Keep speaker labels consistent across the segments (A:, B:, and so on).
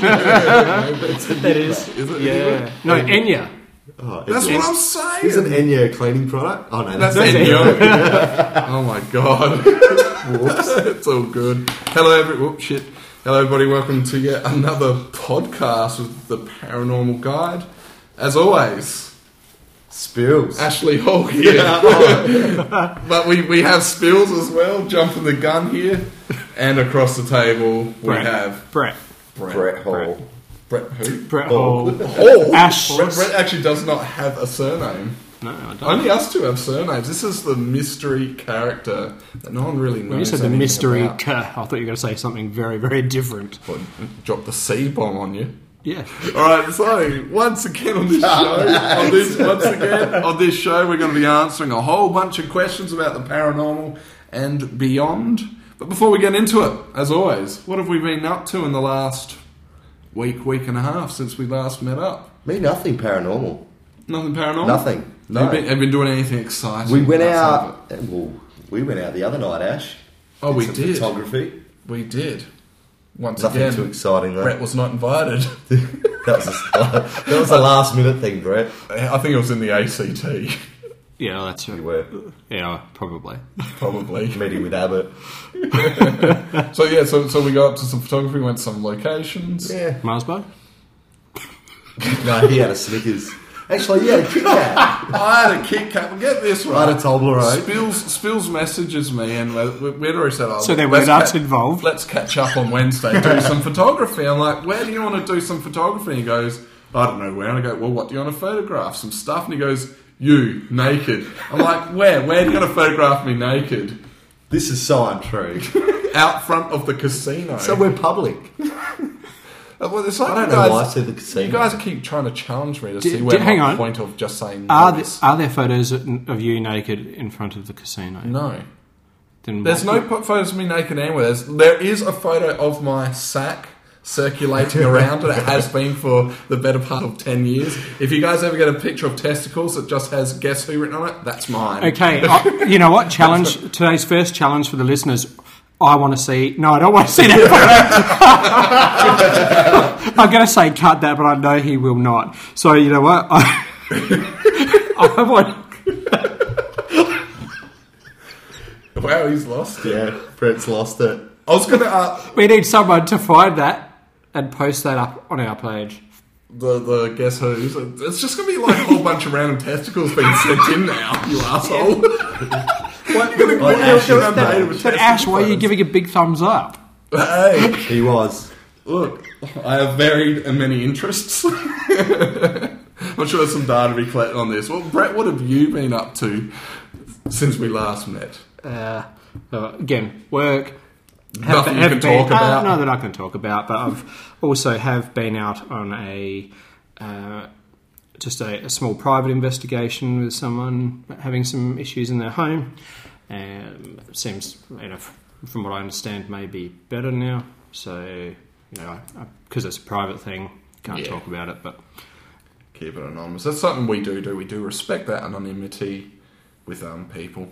A: that is.
B: Is it
A: Yeah. No, Enya.
C: Oh,
B: That's what I'm saying.
C: Isn't Enya a cleaning product? Oh no,
B: That's
C: that's,
B: Enya. oh my god. it's all good. Hello, every whoop, shit. Hello, everybody. Welcome to yet another podcast with the Paranormal Guide. As always,
C: spills.
B: Ashley Hall here. but we, we have Spills as well, jumping the gun here. And across the table, we
A: Brett.
B: have
A: Brett.
B: Brett.
C: Brett Hall.
B: Brett who?
A: Brett
C: Oh.
A: Hall. Oh.
B: Hall?
A: Ash.
B: Brett, Brett actually does not have a surname.
A: No, I don't.
B: Only us two have surnames. This is the mystery character that no one really knows.
A: When you said the
B: anything
A: mystery,
B: about.
A: ca- I thought you were going to say something very, very different.
B: What, drop the C bomb on you.
A: Yeah.
B: All right, so once again on this show, on this once again on this show, we're going to be answering a whole bunch of questions about the paranormal and beyond. But before we get into it, as always, what have we been up to in the last week, week and a half since we last met up?
C: Me, nothing paranormal.
B: Nothing paranormal.
C: Nothing. No.
B: Have you been, have you been doing anything exciting?
C: we went out. uh, Well, we went out the other night, Ash.
B: Oh, we did.
C: Photography.
B: We did. Once again.
C: Nothing
B: again,
C: too exciting though.
B: Brett was not invited.
C: That was a, that was a last minute thing, Brett.
B: I think it was in the ACT,
A: Yeah, that's
C: We
A: right.
C: were
A: Yeah, probably.
B: probably.
C: meeting with Abbott.
B: So yeah, so so we got up to some photography, went to some locations.
C: Yeah.
A: Mars bar?
C: No, he had a Snickers. Actually, yeah, Kit Kat.
B: I had a Kit Kat. Well, get this
C: I
B: right.
C: had a Toblerone.
B: Spills Spills messages me, and we- we'd already said, oh,
A: So there weren't us
B: ca-
A: involved?
B: Let's catch up on Wednesday, do some photography. I'm like, where do you want to do some photography? And he goes, I don't know where. And I go, well, what do you want to photograph? Some stuff. And he goes, you naked. I'm like, where? Where do you going to photograph me naked?
C: This is so untrue.
B: Out front of the casino.
C: so we're public.
B: Well, it's like
C: I don't
B: you
C: know why I said the casino.
B: You guys keep trying to challenge me to
A: Did-
B: see where
A: did- hang
B: my
A: on.
B: point of just saying
A: Are
B: no
A: there,
B: is.
A: are there photos of you naked in front of the casino?
B: No.
A: Then
B: There's
A: what-
B: no po- photos of me naked anywhere. There's, there is a photo of my sack circulating around, and it has been for the better part of 10 years. If you guys ever get a picture of testicles that just has guess who written on it, that's mine.
A: Okay, I, you know what? Challenge today's first challenge for the listeners. I want to see. No, I don't want to see that photo. I'm going to say cut that, but I know he will not. So you know what? I, I want.
B: Wow, he's lost it.
C: Yeah, Brett's lost it.
B: I was going to uh,
A: We need someone to find that and post that up on our page.
B: the, the guess who's. It's just going to be like a whole bunch of random testicles being sent in now, you asshole.
A: What,
B: You're gonna-
C: Ash
B: you're
C: is
B: gonna
C: bad.
B: made with
A: but Ash, why are you giving a big thumbs up?
B: Hey.
C: He was.
B: Look, I have varied and many interests. I'm sure there's some data to be collected on this. Well, Brett, what have you been up to since we last met?
A: Uh, uh, again, work.
B: Nothing you can talk
A: uh,
B: about.
A: no, that I can talk about, but I've also have been out on a uh, just a, a small private investigation with someone having some issues in their home. Um, seems, you know, from what I understand, may be better now. So, you know, because it's a private thing, can't
B: Yeah.
A: talk about it. But
B: Keep it anonymous. That's something we do do. We do respect that anonymity with um, people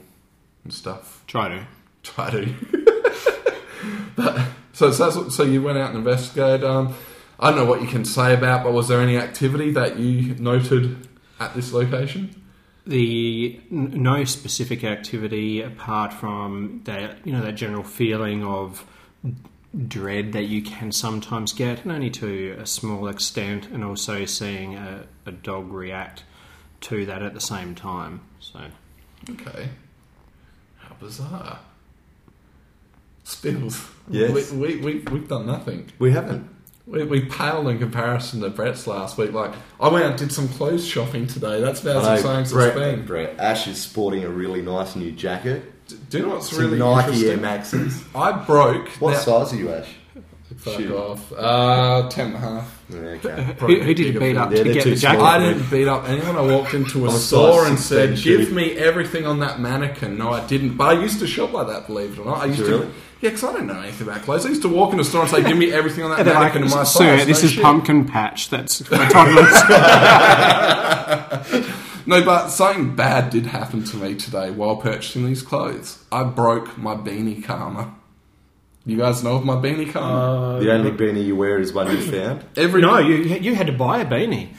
B: and stuff.
A: try to.
B: Try to. but, so, so, so you went out and investigated. Um, I don't know what you can say about, but was there any activity that you noted at this location?
A: the n- no specific activity apart from that you know that general feeling of dread that you can sometimes get and only to a small extent and also seeing a, a dog react to that at the same time so
B: Okay. How bizarre. Spills.
C: Yes.
B: We, we, we, we've done nothing.
C: We haven't.
B: We, we paled in comparison to Brett's last week. Like, I went out and did some clothes shopping today. That's about as exciting as it's
C: Brett,
B: been.
C: Brett. Ash is sporting a really nice new jacket.
B: D- Do you know what's
C: Some
B: really
C: Nike Air
B: interesting?
C: Maxes.
B: I broke.
C: What
B: now-
C: size are you, Ash?
B: Fuck
C: Shoot.
B: off. Uh, ten and a half.
C: Yeah, okay.
A: who, who did you beat up
C: Yeah,
A: to
C: they're
A: get
C: too
A: the jacket
C: small.
B: I didn't beat up anyone. I walked into a
C: I'm a
B: store and
C: 16
B: said, "Give me everything on that mannequin." No, I didn't. But I used to shop like that. Believe it or not, I used to.
C: really?
B: Yeah, because I don't know anything about clothes. I used to walk in a store and say, "Give me everything on that
A: and they're like,
B: mannequin in my
A: sir this
B: No
A: is
B: shit.
A: pumpkin patch that's for toddlers
B: No, but something bad did happen to me today while purchasing these clothes. I broke my beanie karma. You guys know of my beanie karma?
C: Uh, the only beanie you wear is one you found.
B: Every
A: No, you you had to buy a beanie.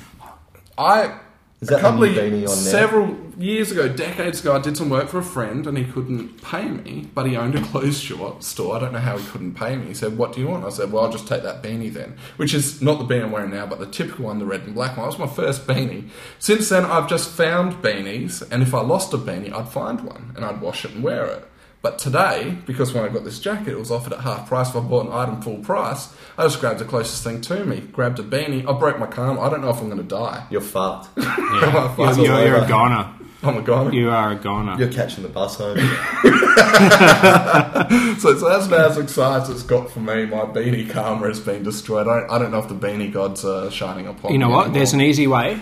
B: I
C: Is that
B: a couple of
C: new beanie on now?
B: several years ago, decades ago, I did some work for a friend and he couldn't pay me, but he owned a clothes shop store. I don't know how he couldn't pay me. He said, "What do you want?" I said, "Well, I'll just take that beanie then," which is not the beanie I'm wearing now, but the typical one, the red and black one. That was my first beanie. Since then, I've just found beanies, and if I lost a beanie, I'd find one and I'd wash it and wear it. But today, because when I got this jacket, it was offered at half price. If I bought an item full price, I just grabbed the closest thing to me, grabbed a beanie. I broke my arm. I don't know if I'm going to die.
C: You're fucked.
A: Yeah.
B: You're-
A: you're, you're, you're a goner.
B: I'm a goner.
A: You are a goner.
C: You're catching the bus home.
B: So, so that's about as exciting as it's got for me. My beanie karma has been destroyed. I don't, I don't know if the beanie gods are shining upon
A: You know
B: me
A: what?
B: anymore.
A: There's an easy way.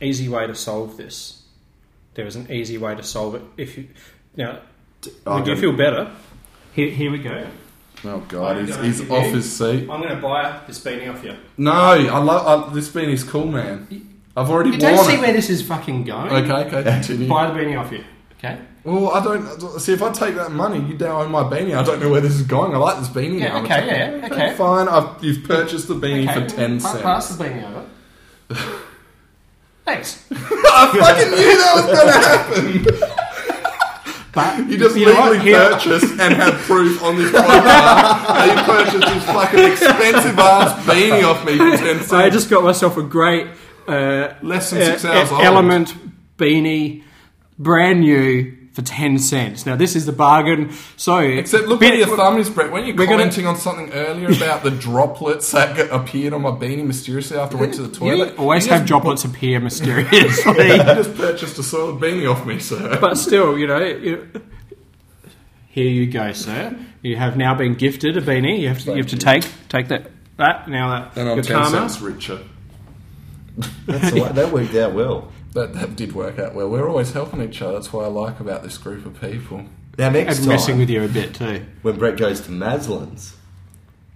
A: Easy way to solve this. There is an easy way to solve it. If you now, would you feel better? Here, here we go.
B: Oh god,
A: I'm
B: he's,
A: gonna
B: he's off his seat.
A: I'm going to buy this beanie off you.
B: No, I love I, this beanie's cool, man. I've already
A: You
B: worn
A: don't see
B: it.
A: where this is fucking going.
B: Okay, okay, continue.
A: Buy the beanie off you. Okay.
B: Well, I don't see if I take that money. You now own my beanie. I don't know where this is going. I like this beanie.
A: Yeah,
B: now.
A: okay, yeah, okay.
B: Fine. I've, you've purchased the beanie
A: okay.
B: for ten
A: pa-
B: cents.
A: Pass the beanie over. Thanks.
B: I fucking knew that was going to happen.
A: But
B: You just
A: what?
B: legally purchased and have proof on this podcast that you purchased this fucking expensive ass beanie off me for ten cents.
A: I just got myself a great uh,
B: Less than
A: uh,
B: six hours
A: e-
B: old.
A: Element beanie, brand new for ten cents. Now this is the bargain. So
B: Except look
A: bit-
B: where your thumb is, Brett. When you're
A: We're gonna-
B: commenting on something earlier about the droplets that appeared on my beanie mysteriously after I went to the
A: You
B: toilet,
A: always
B: you
A: have
B: just,
A: droplets appear mysteriously.
B: You just purchased a soiled beanie off me, sir.
A: but still, you know. You, here you go, sir. You have now been gifted a beanie. You have to, you have to take take that that now that
B: And I'm
A: your
B: ten
A: karma.
B: cents richer.
C: That's the that worked out well.
B: That, that did work out well. We're always helping each other. That's what I like about this group of people.
C: Now next
A: And
C: time,
A: messing with you a bit too.
C: when Brett goes to Maslin's,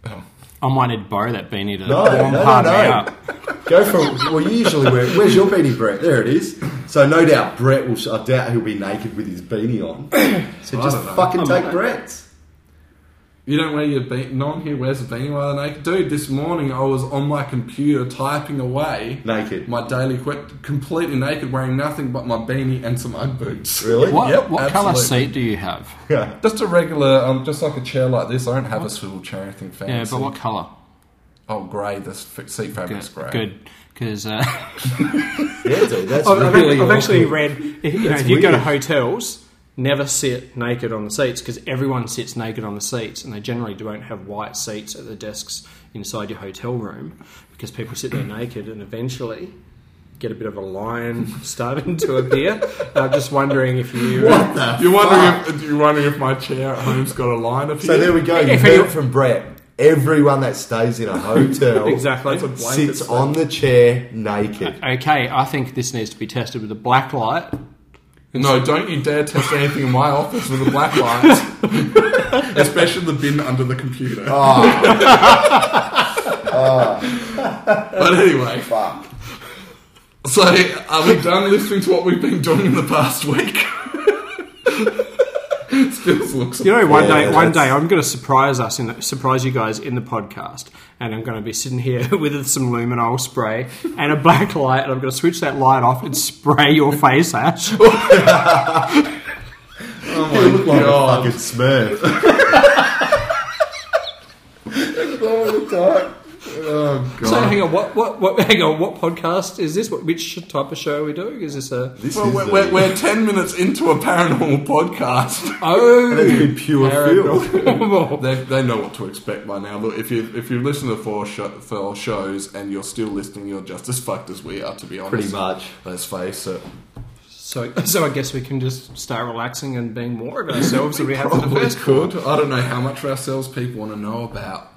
B: Oh.
A: I might need to borrow that beanie to
C: No,
A: warm
C: no,
A: part
C: no,
A: me
C: no.
A: up.
C: go for. Well, you usually wear. Where's your beanie, Brett? There it is. So no doubt Brett will. I doubt he'll be naked with his beanie on. So just
B: don't know.
C: fucking
A: I'm
C: take
A: not-
C: Brett's.
B: You don't wear your beanie. No one here wears a beanie while they're naked. Dude, this morning I was on my computer typing away
C: Naked.
B: my daily quit, completely naked, wearing nothing but my beanie and some Ugg boots.
C: Really?
A: What,
B: Yep,
A: what colour
B: absolutely.
A: seat do you have?
C: Yeah.
B: Just a regular, um, just like a chair like this. I don't have a swivel chair or anything fancy.
A: Yeah, but what colour?
B: Oh, grey. The f- seat fabric's grey.
A: Good. Because uh,
C: Yeah, dude. That's
A: I've, I've
C: really.
A: I've actually read if, you know, if you go to hotels, never sit naked on the seats because everyone sits naked on the seats, and they generally don't have white seats at the desks inside your hotel room because people sit there naked, and eventually get a bit of a line starting to appear. I'm just wondering if you.
C: What the?
B: You're
C: fuck?
B: wondering if you're wondering if my chair at home's got a line of
C: So there we go. You heard it from Brett. Everyone that stays in a hotel
A: Exactly.
B: That's a blanket
C: sits on the chair naked.
A: Okay, I think this needs to be tested with a black light.
B: No, don't you dare test anything in my office with a black light. Especially the bin under the computer. Ah. Ah. but anyway.
C: Fuck.
B: So, are we done listening to what we've been doing in the past week? Spills looks.
A: You know, one day, one day, I'm going to surprise us in the, surprise you guys in the podcast, and I'm going to be sitting here with some luminol spray and a black light, and I'm going to switch that light off and spray your face, Ash.
C: You look like
B: God.
C: a fucking smurf.
B: Oh god.
A: So, hang on, what, what, what, hang on, what podcast is this? What, which type of show are we doing? Is this a?
C: This
B: well,
C: is
B: we're,
C: a-
B: we're, we're ten minutes into a paranormal podcast.
A: Oh,
C: That's been pure field.
A: paranormal.
B: They, they know what to expect by now. Look, if you if you listen to four, show, four shows and you're still listening, you're just as fucked as we are. To be honest,
C: Pretty much.
B: Let's face it.
A: So, so I guess we can just start relaxing and being more of ourselves than we have for the
B: Probably
A: first.
B: could. I don't know how much of ourselves people want to know about.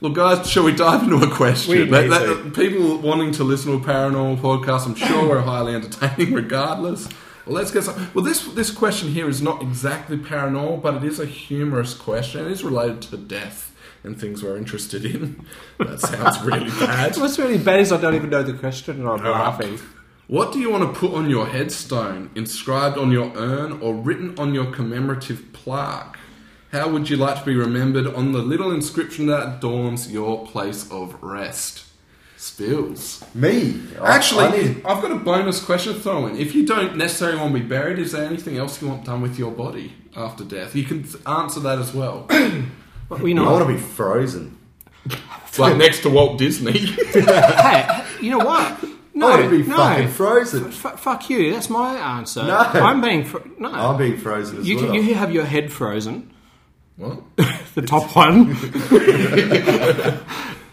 B: Look, guys, shall we dive into a question? That- that- people wanting to listen to a paranormal podcast, I'm sure we're highly entertaining, regardless. Well, let's get some. Well, this this question here is not exactly paranormal, but it is a humorous question. It is related to death and things we're interested in. That sounds really bad.
A: What's really bad is I don't even know the question, and I'm oh. laughing.
B: What do you want to put on your headstone, inscribed on your urn, or written on your commemorative plaque? How would you like to be remembered on the little inscription that adorns your place of rest? Spills.
C: Me? I-
B: Actually,
C: I need-
B: I've got a bonus question to throw in. If you don't necessarily want to be buried, is there anything else you want done with your body after death? You can answer that as well.
A: Well, you
C: I
A: know,
C: want to be frozen.
B: like next to Walt Disney.
A: hey, you know what? No,
C: I want to be
A: no.
C: fucking frozen.
A: F- fuck you. That's my answer.
C: No.
A: I'm being fro- no.
C: I'm being frozen as
A: you,
C: well.
A: you have your head frozen,
B: what?
A: the top one.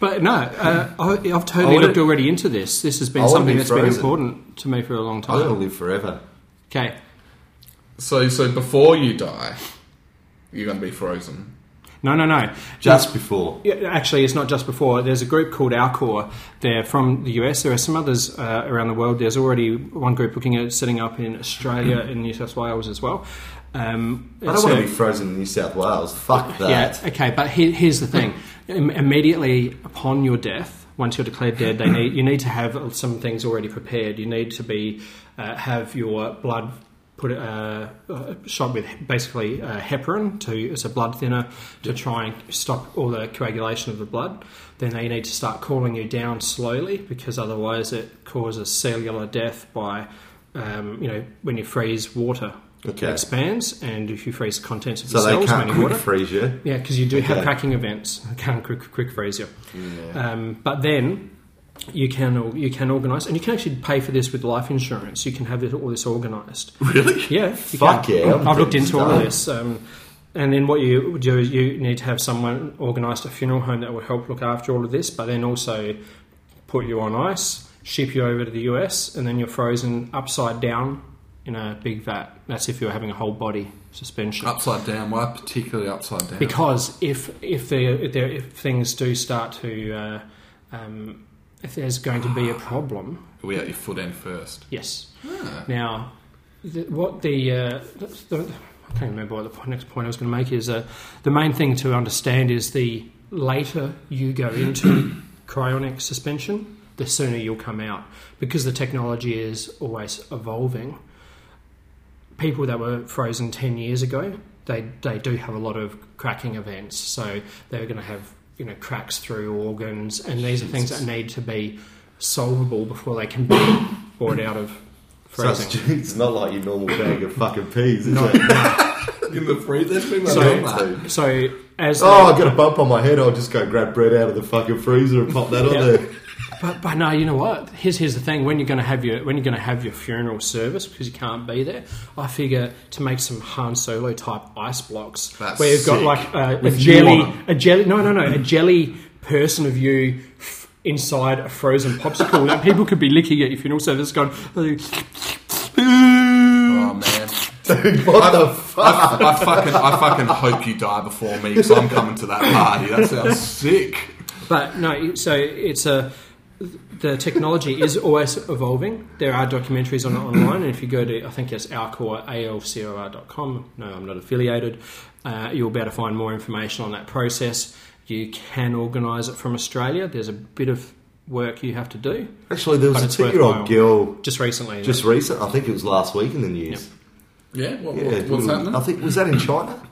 A: but no, uh, I, I've totally
C: wanna-
A: looked already into this. This has
C: I
A: been
C: wanna
A: something
C: be
A: that's been
C: frozen.
A: important to me for a long time.
C: I want to
A: time.
C: live forever.
A: Okay,
B: So, so before you die, you're going to be frozen.
A: no, no, no.
C: Just before.
A: Yeah, actually, it's not just before. There's a group called Alcor. They're from the US. There are some others uh, around the world. There's already one group looking at setting up in Australia and New South Wales as well. Um,
C: I don't
A: it's
C: want to be frozen in New South Wales. Fuck that.
A: Yeah, okay, but here, here's the thing: immediately upon your death, once you're declared dead, they need you need to have some things already prepared. You need to be uh, have your blood put uh, uh, shot with basically uh, heparin to as a blood thinner to try and stop all the coagulation of the blood. Then they need to start cooling you down slowly because otherwise it causes cellular death by um, you know when you freeze water.
C: Okay.
A: It expands, and if you freeze the contents of
C: So
A: the
C: they
A: cells,
C: can't
A: mainly
C: quick
A: water,
C: freeze you.
A: yeah, because you do have cracking events. Can't quick, quick freeze you. Um, but then you can you can organise, and you can actually pay for this with life insurance. You can have it, all this organised.
B: Really?
A: Yeah,
C: Fuck
A: can.
C: yeah, I'm
A: I've looked into all of this. Um, and then what you do is you need to have someone organise a funeral home that will help look after all of this, but then also put you on ice, ship you over to the US, and then you're frozen upside down in a big vat. That's if you're having a whole body suspension.
B: Upside down. Why particularly upside down?
A: Because if if there if, there, if things do start to uh, um, if there's going to be a problem,
B: we at your foot end first.
A: yes.
B: Ah.
A: Now, the, what the, uh, the, the I can't remember what the next point I was going to make is uh, the main thing to understand is the later you go into cryonic suspension, the sooner you'll come out because the technology is always evolving. People that were frozen ten years ago, they they do have a lot of cracking events, so they're going to have you know cracks through organs, and these are things that need to be solvable before they can be brought out of
C: So it's,
A: freezing.
C: it's not like your normal bag of fucking peas, is
A: No,
C: it?
B: In the freezer,
A: So-
B: that done that.
A: So as
C: Oh, I got a bump on my head. I'll just go grab bread out of the fucking freezer and pop that on
A: Yeah.
C: there.
A: But, but no, you know what? Here's here's the thing: when you're going to have your when you're going to have your funeral service because you can't be there, I figure to make some Han Solo type ice blocks
B: That's
A: where you've got
B: sick.
A: like uh, a,
B: a
A: jelly, a jelly. No, no, no, a jelly person of you f- inside a frozen popsicle that people could be licking at your funeral service, going.
B: Oh, oh man.
C: Dude, what the fuck?
B: I, I fucking, I fucking hope you die before me because I'm coming to that party. That sounds sick.
A: But no, so it's a the technology is always evolving. There are documentaries on it online, and if you go to I think it's Alcor alcor.com. No, I'm not affiliated. Uh, you'll be able to find more information on that process. You can organise it from Australia. There's a bit of work you have to do.
C: Actually, there was a two-year-old girl
A: Just recently,
C: just recent. I think it was last week in the news.
B: Yeah. What,
C: Yeah,
B: what, what's happening?
C: I think was that in China.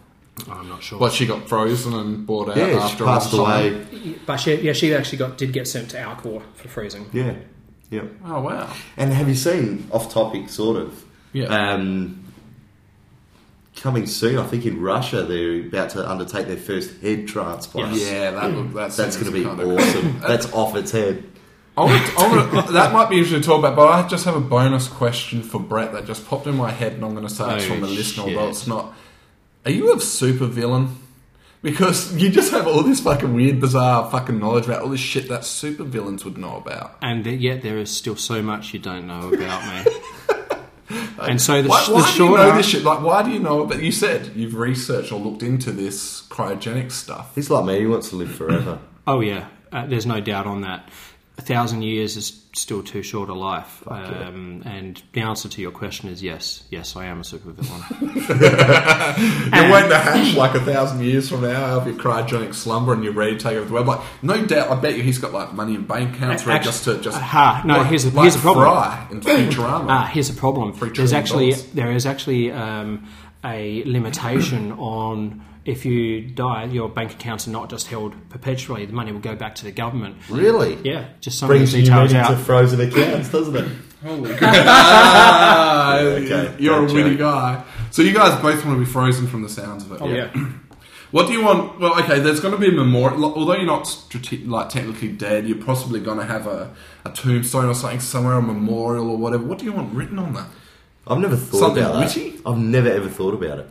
A: I'm not sure.
B: But she got frozen and brought out
C: Yeah, she
B: after a
C: passed
B: long time?
C: away.
A: But she, yeah, she actually got did get sent to Alcor for freezing.
C: Yeah, yep.
B: Oh wow.
C: And have you seen off topic, sort of?
B: Yeah.
C: Um, coming soon, I think in Russia they're about to undertake their first head transplant.
B: yeah, that look, that
C: That's going to be
B: kind of
C: awesome. That's off its head.
B: I want to, I want to, that might be interesting to talk about, but I just have a bonus question for Brett that just popped in my head, and I'm going to say it's
C: Oh,
B: from the listener,
C: shit.
B: although it's not. Are you a super villain? Because you just have all this fucking weird, bizarre fucking knowledge about all this shit that super villains would know about.
A: And th- yet there is still so much you don't know about me. and so the,
B: Why,
A: sh-
B: why
A: the
B: do you know
A: an-
B: this shit? Like, why do you know? But you said you've researched or looked into this cryogenic stuff.
C: He's like me. He wants to live forever.
A: Oh yeah, uh, there's no doubt on that. A thousand years is still too short a life.
C: yeah.
A: Um, and the answer to your question is yes. Yes, I am a supervillain.
B: You're waiting to hatch like a thousand years from now out of your cryogenic slumber, and you're ready to take over the world. Like, no doubt, I bet you he's got like money in bank accounts ready
A: Actu-
B: just to just.
A: Aha, no,
B: like,
A: here's the-
B: like
A: here's the problem.
B: Fry in Futurama.
A: ah, here's the problem. There's actually
B: dollars.
A: there is actually um, a limitation on if you die, your bank accounts are not just held perpetually. The money will go back to the government.
C: Really?
A: Yeah, just some of
C: Brings
A: the
C: you
A: details
C: into
A: out.
C: frozen accounts, doesn't it?
B: Holy ah,
C: Okay,
B: You're
C: bad
B: a witty guy. So you guys both want to be frozen from the sounds of it.
A: Oh, yeah.
B: What do you want? Well, okay, there's going to be a memorial. Although you're not strate- like technically dead, you're possibly going to have a, a tombstone or something somewhere, a memorial or whatever. What do you want written on that?
C: I've never thought about it.
B: Something
C: about
B: witty?
C: that. I've never ever thought about it.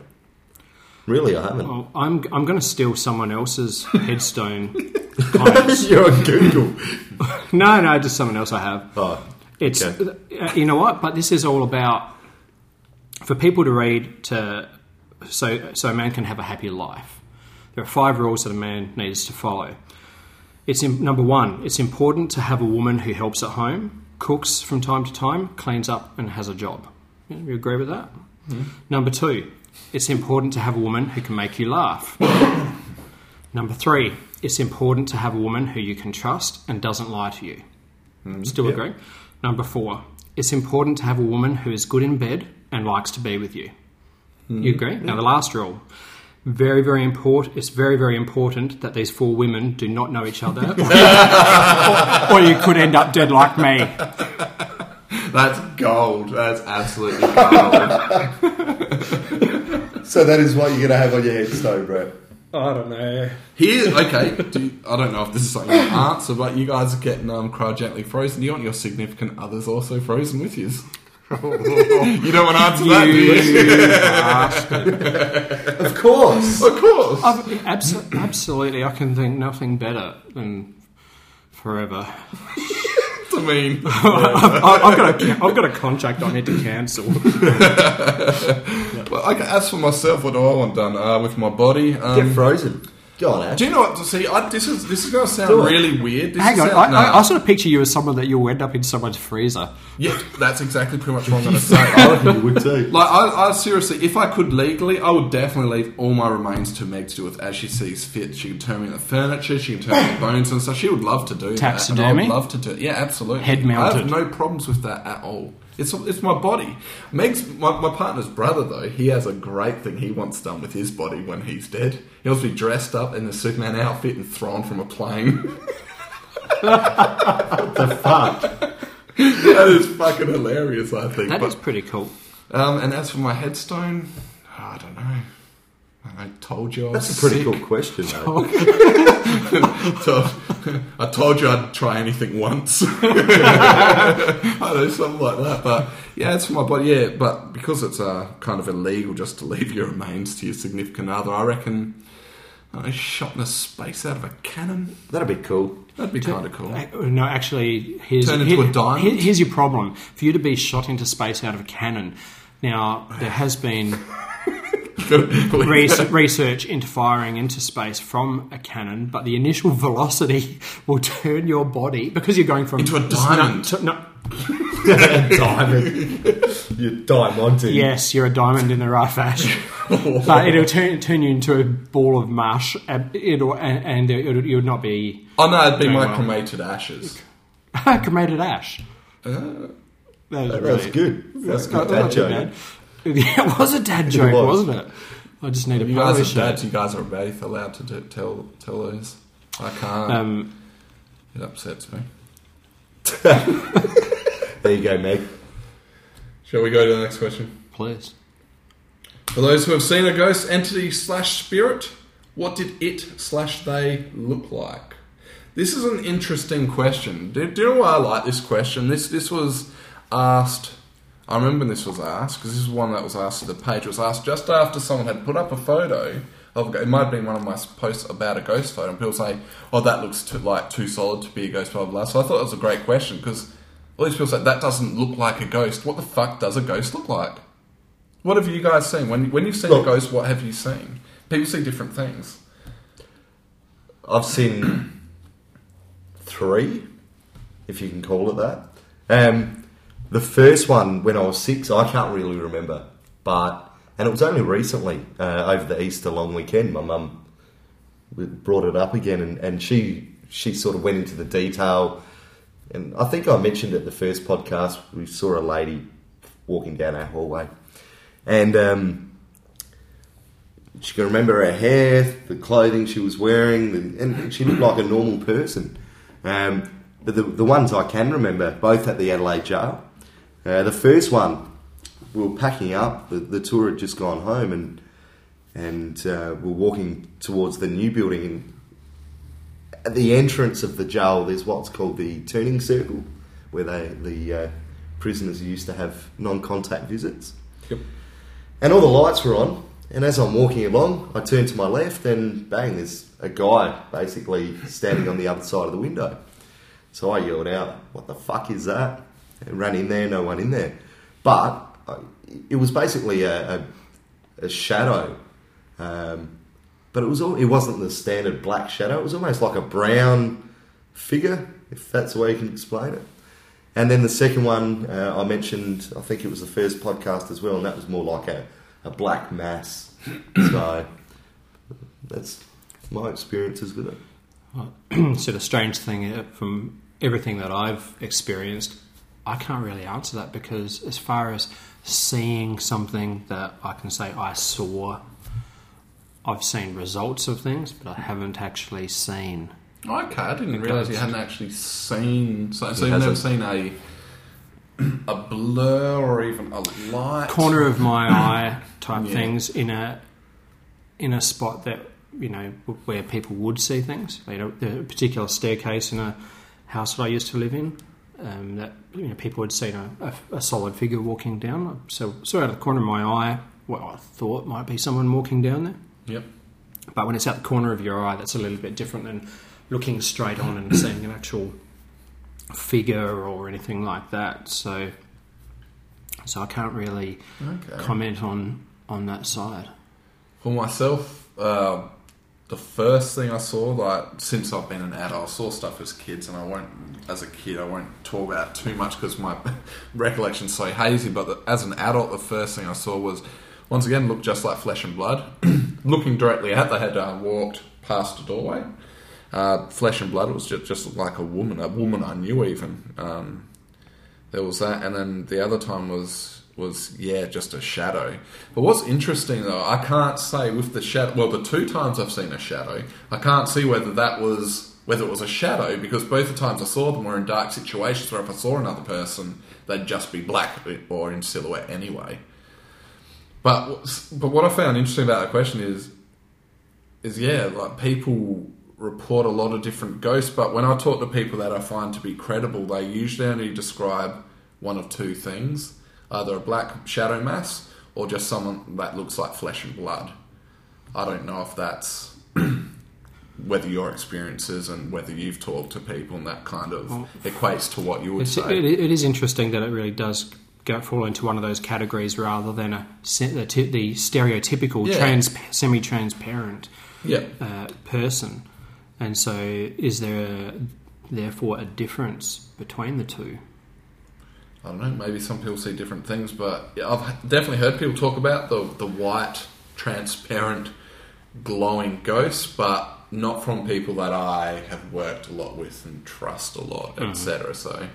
C: Really, I haven't.
A: Well, I'm I'm going to steal someone else's headstone comments.
C: You're on Google.
A: No, no, just someone else I have.
C: Oh,
A: It's
C: Okay.
A: uh, you know what, but this is all about for people to read to so so a man can have a happy life. There are five rules that a man needs to follow. It's in, number one. It's important to have a woman who helps at home, cooks from time to time, cleans up, and has a job. You agree with that? Number two. It's important to have a woman who can make you laugh. Number three. It's important to have a woman who you can trust and doesn't lie to you. Mm-hmm. Still
C: Yep.
A: agree? Number four, it's important to have a woman who is good in bed and likes to be with you. Mm-hmm. You agree? Now, the last rule. Very, very important. It's very, very important that these four women do not know each other, or, or you could end up dead like me.
B: That's gold. That's absolutely gold.
C: so that is what you're going to have on your headstone, bro.
A: I don't know.
B: Here, okay. Do you, I don't know if this is something you answer, but you guys are getting um, cryogenically frozen. Do you want your significant others also frozen with you? you don't want to answer that, do you?
C: Of course.
B: Of course.
A: I've, abs- absolutely, I can think nothing better than forever.
B: I mean,
A: I've, I've, got a, I've got a contract I need to cancel.
B: well, can as for myself, what do I want done uh, with my body? Um,
C: Get frozen. Go on, Ash.
B: do you know what? See, I, this is this is going to sound
C: Do it.
B: really weird. This
A: Hang
B: is
A: on,
B: sound-
A: I, I,
B: no.
A: I sort of picture you as someone that you'll end up in someone's freezer.
B: yeah, that's exactly pretty much what I'm going to say.
C: I reckon you would too.
B: Like, I, I seriously, if I could legally, I would definitely leave all my remains to Meg to do with as she sees fit. She can turn me into furniture, she can turn me into bones and stuff. She would love to do that. and
A: Taxidermy?
B: I'd love to do it. Yeah, absolutely.
A: Head
B: I
A: mounted.
B: have no problems with that at all. It's, it's my body. Meg's my, my partner's brother though. He has a great thing he wants done with his body when he's dead. He wants to be dressed up in the Superman outfit and thrown from a plane.
C: the fuck?
B: that is fucking hilarious. I think.
A: That
B: But-
A: is pretty cool.
B: Um, and as for my headstone, I don't know. I told you I was
C: That's a pretty
B: sick.
C: cool question, though.
B: So, I told you I'd try anything once. I know, something like that. But yeah, it's for my body. Yeah, but because it's uh, kind of illegal just to leave your remains to your significant other, I reckon I shot in a space out of a cannon.
C: That'd be cool.
B: That'd be kind of cool.
A: Uh, No, actually, here's,
B: Turn into
A: here-
B: a diamond?
A: here- here's your problem. For you to be shot into space out of a cannon, now there has been res- research into firing into space from a cannon, but the initial velocity will turn your body because you're going from
B: Into a diamond.
A: To- no,
C: diamond. You're diamonding.
A: yes, you're a diamond in the rough ash, but it'll turn turn you into a ball of mush, and it'll and, and it'll, you'll not be
B: Oh no, it'd be my
A: well.
B: cremated ashes.
A: cremated ash.
B: Uh,
A: That was,
C: That
A: really-
C: was good. That's good
A: Not
C: dad joke.
A: Bad. Yeah, it was a dad joke,
C: was.
A: wasn't it? I just need a
B: you guys
A: polish
B: are
A: it.
B: dads. You guys are both allowed to do, tell tell those. I can't.
A: Um,
B: it upsets me.
C: There you go, Meg.
B: Shall we go to the next question?
A: please.
B: For those who have seen a ghost entity slash spirit, what did it slash they look like? This is an interesting question. Do, do you know why I like this question? This this was asked. I remember when this was asked because this is one that was asked to the page. It was asked just after someone had put up a photo of. It might have been one of my posts about a ghost photo, and people say, "Oh, that looks too, like too solid to be a ghost." Blah blah. So I thought that was a great question because all these people say that doesn't look like a ghost. What the fuck does a ghost look like? What have you guys seen? When when you've seen
C: Look.
B: a ghost, what have you seen? People see different things.
C: I've seen three, if you can call it that. Um, the first one when I was six, I can't really remember, but and it was only recently uh, over the Easter long weekend. My mum brought it up again, and, and she she sort of went into the detail. And I think I mentioned at the first podcast we saw a lady walking down our hallway, and um, she can remember her hair, the clothing she was wearing, and she looked like a normal person. Um, but the, the ones I can remember, both at the Adelaide jail. Uh, the first one, we were packing up. The, the tour had just gone home, and and uh, we're walking towards the new building. And at the entrance of the jail, there's what's called the turning circle, where they the uh, prisoners used to have non-contact visits.
B: Yep.
C: And all the lights were on. And as I'm walking along, I turn to my left, and bang, there's a guy basically standing on the other side of the window. So I yelled out, "What the fuck is that?" Ran in there, no one in there. But it was basically a, a, a shadow. Um, but it was all, it wasn't the standard black shadow. It was almost like a brown figure, if that's the way you can explain it. And then the second one uh, I mentioned, I think it was the first podcast as well, and that was more like a, a black mass. so that's my experiences with it.
A: sort of strange thing uh, from everything that I've experienced, I can't really answer that because as far as seeing something that I can say I saw, I've seen results of things, but I haven't actually seen.
B: Oh, okay, I didn't realise you hadn't actually seen. So, so you've never seen a a blur or even a light
A: corner of my eye type
B: Yeah.
A: things in a in a spot that you know where people would see things. You know, the particular staircase in a house that I used to live in. Um, that you know people had seen a, a, a solid figure walking down. So saw out of the corner of my eye what I thought might be someone walking down there.
B: Yep.
A: But when it's out the corner of your eye, that's a little bit different than looking straight on and seeing an actual figure or anything like that. So, so I can't really
B: Okay.
A: comment on on that side.
B: For myself, uh, the first thing I saw, like since I've been an adult, I saw stuff as kids, and I won't, as a kid, I won't talk about too much because my recollection's so hazy. But the, as an adult, the first thing I saw was, once again, looked just like flesh and blood. Looking directly at, they had uh, walked past a doorway. Uh, flesh and blood. It was just, just like a woman, a woman I knew even. Um, there was that, and then the other time was was yeah, just a shadow. But what's interesting though, I can't say with the shadow. Well, the two times I've seen a shadow, I can't see whether that was whether it was a shadow because both the times I saw them were in dark situations where if I saw another person, they'd just be black or in silhouette anyway. But but what I found interesting about that question is is yeah, like people report a lot of different ghosts, but when I talk to people that I find to be credible, they usually only describe one of two things either a black shadow mass or just someone that looks like flesh and blood. I don't know if that's whether your experiences and whether you've talked to people and that kind of
A: Well,
B: equates to what you would say.
A: it, it is interesting that it really does go fall into one of those categories rather than a the, the stereotypical
B: Yeah.
A: trans semi-transparent
B: yeah.
A: uh, person. And so, is there therefore a difference between the two?
B: I don't know. Maybe some people see different things, but yeah, I've definitely heard people talk about the the white, transparent, glowing ghosts, but not from people that I have worked a lot with and trust a lot,
A: Mhm.
B: etc. So,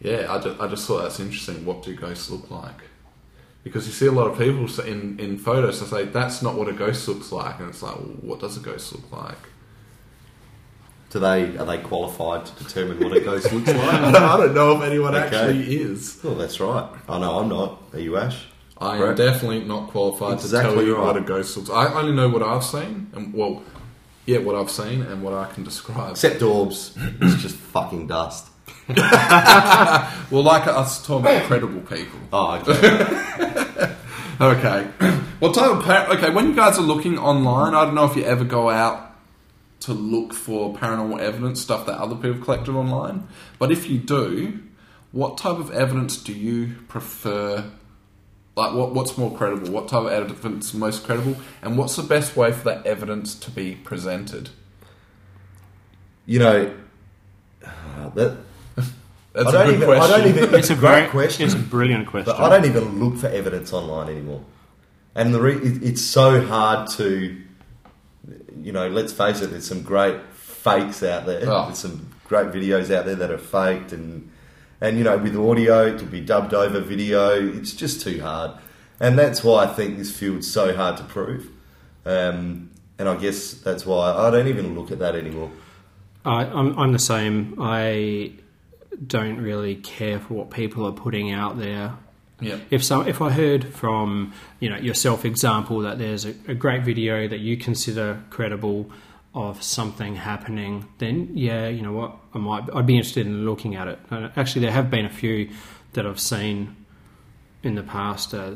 B: yeah, I just, I just thought that's interesting. What do ghosts look like? Because you see a lot of people in in photos, they say that's not what a ghost looks like, and it's like, well, what does a ghost look like?
C: Do they are they qualified to determine what a ghost looks like?
B: I don't, I don't know if anyone
C: Okay.
B: actually is.
C: Well, that's right. I know I'm not. Are you, Ash?
B: I am
C: Right.
B: definitely not qualified
C: Exactly
B: to tell you
C: right.
B: what a ghost looks. I only know what I've seen, and well, yeah, what I've seen and what I can describe.
C: Except orbs. it's just fucking dust.
B: Well, like us talking about credible people.
C: Oh, okay.
B: Okay, what type of par- okay? When you guys are looking online, I don't know if you ever go out to look for paranormal evidence stuff that other people have collected online, but if you do, what type of evidence do you prefer? Like, what, what's more credible? What type of evidence is most credible? And what's the best way for that evidence to be presented?
C: you know, uh, that,
B: That's
C: I
B: a
C: don't
B: good
C: even- I don't even-
A: It's a
C: Great
A: very
C: question.
A: It's a brilliant question.
C: but I don't even look for evidence online anymore. And the re- it, it's so hard to, you know, let's face it. There's some great fakes out there.
B: Oh.
C: There's some great videos out there that are faked, and and you know, with audio, to be dubbed over video. It's just too hard, and that's why I think this field's so hard to prove. Um, and I guess that's why I don't even look at that anymore.
A: I, I'm, I'm the same. I don't really care for what people are putting out there.
B: Yeah.
A: If so, if I heard from you know yourself example that there's a, a great video that you consider credible of something happening, then yeah, you know what, I might I'd be interested in looking at it. Uh, actually, there have been a few that I've seen in the past uh,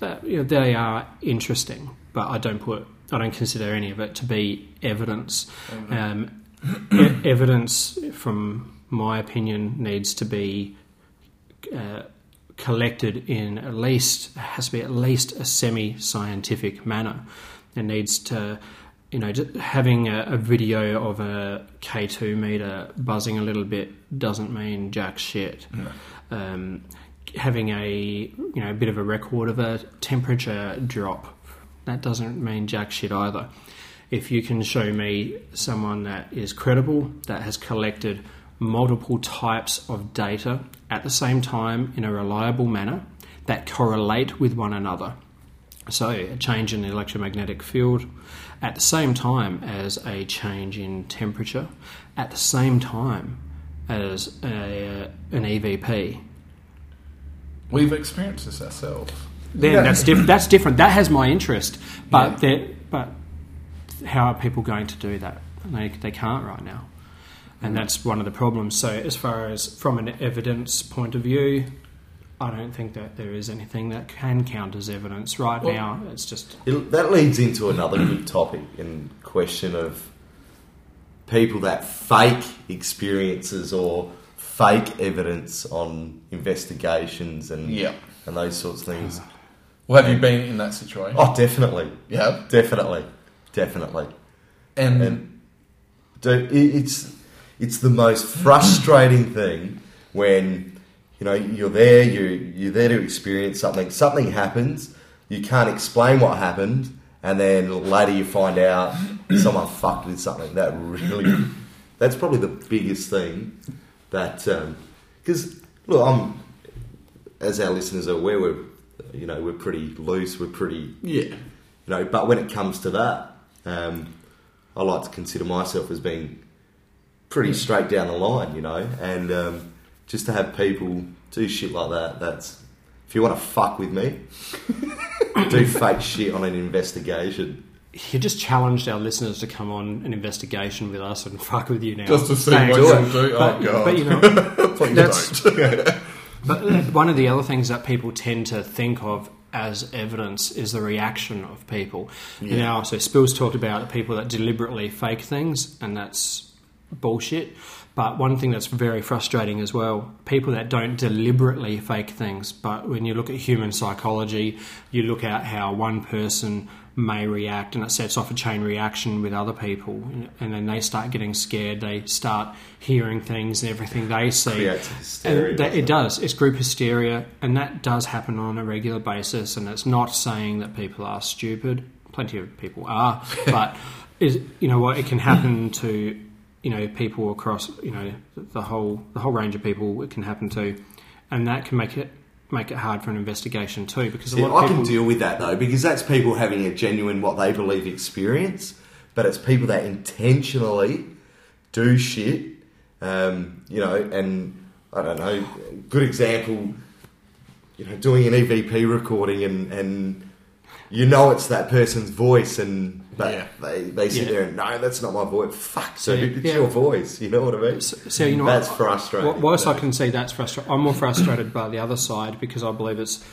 A: that you know, they are interesting, but I don't put I don't consider any of it to be evidence. Um, e- evidence, from my opinion, needs to be uh, collected in at least has to be at least a semi-scientific manner. It needs to, you know, just having a, a video of a K two meter buzzing a little bit doesn't mean jack shit. Um, having a you know a bit of a record of a temperature drop that doesn't mean jack shit either. If you can show me someone that is credible, that has collected multiple types of data at the same time in a reliable manner that correlate with one another. So, a change in the electromagnetic field at the same time as a change in temperature, at the same time as a, uh, an EVP.
B: We've experienced this ourselves.
A: Then
C: Yeah.
A: that's different. That's different. That has my interest, but
B: Yeah.
A: but how are people going to do that? They they can't right now, and that's one of the problems. So as far as from an evidence point of view, I don't think that there is anything that can count as evidence right
B: Well-
A: now. It's just
C: It, that leads into another good topic and question of people that fake experiences or fake evidence on investigations and
B: Yeah.
C: and those sorts of things.
B: Well, have you been in that situation?
C: Oh, definitely,
B: Yeah.
C: definitely, definitely.
B: And,
C: And Dude, it- it's it's the most frustrating thing when you know you're there, you you're there to experience something. Something happens, you can't explain what happened, and then later you find out someone fucked with something. That really, that's probably the biggest thing. That because look, I'm as our listeners are aware, we're you know we're pretty loose, we're pretty
B: yeah.
C: you know. But when it comes to that, um, I like to consider myself as being pretty straight down the line, you know. And um, just to have people do shit like that, that's if you want to fuck with me, do fake shit on an investigation.
A: you just challenged our listeners to come on an investigation with us and fuck with you now.
B: Just to see
A: Thanks.
B: what you'll do.
A: But,
B: oh, God.
A: but you know,
B: Please
A: that's-
B: don't.
A: But uh, one of the other things that people tend to think of as evidence is the reaction of people. You know, so Spills talked about people that deliberately fake things, and that's bullshit. But one thing that's very frustrating as well, people that don't deliberately fake things, but when you look at human psychology, you look at how one person may react and it sets off a chain reaction with other people and then they start getting scared they start hearing things and everything they see
C: hysteria,
A: and that, it
C: it?
A: does. It's group hysteria, and that does happen on a regular basis. And it's not saying that people are stupid. Plenty of people are, but is you know what? It can happen to you know people across you know the whole the whole range of people. It can happen to, and that can make it make it hard for an investigation too. Because lot
C: I
A: of
C: can deal with that though because that's people having a genuine what they believe experience, but it's people that intentionally do shit. Um, you know, and I don't know. Good example. You know, doing an EVP recording and and you know it's that person's voice and but
B: Yeah.
C: they, they sit
A: Yeah.
C: there and no that's not my voice fuck
A: So,
C: dude it's
A: yeah.
C: your voice you know what I mean
A: So, so you know
C: that's frustrating
A: Wh- Whilst I can see that's frustrating, I'm more frustrated by the other side because I believe it's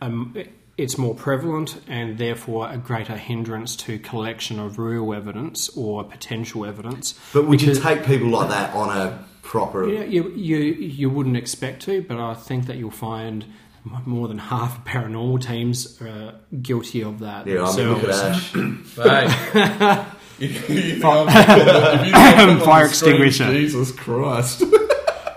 A: um, it's more prevalent and therefore a greater hindrance to collection of real evidence or potential evidence.
C: but would you take people like that on a proper
A: Yeah, you, you you wouldn't expect to, but I think that you'll find more than half of paranormal teams are guilty of that.
C: yeah I mean look at. Ash
B: Hey. You- you think I'm- if you think I'm on
A: Fire
B: the screen,
A: extinguisher.
B: Jesus Christ.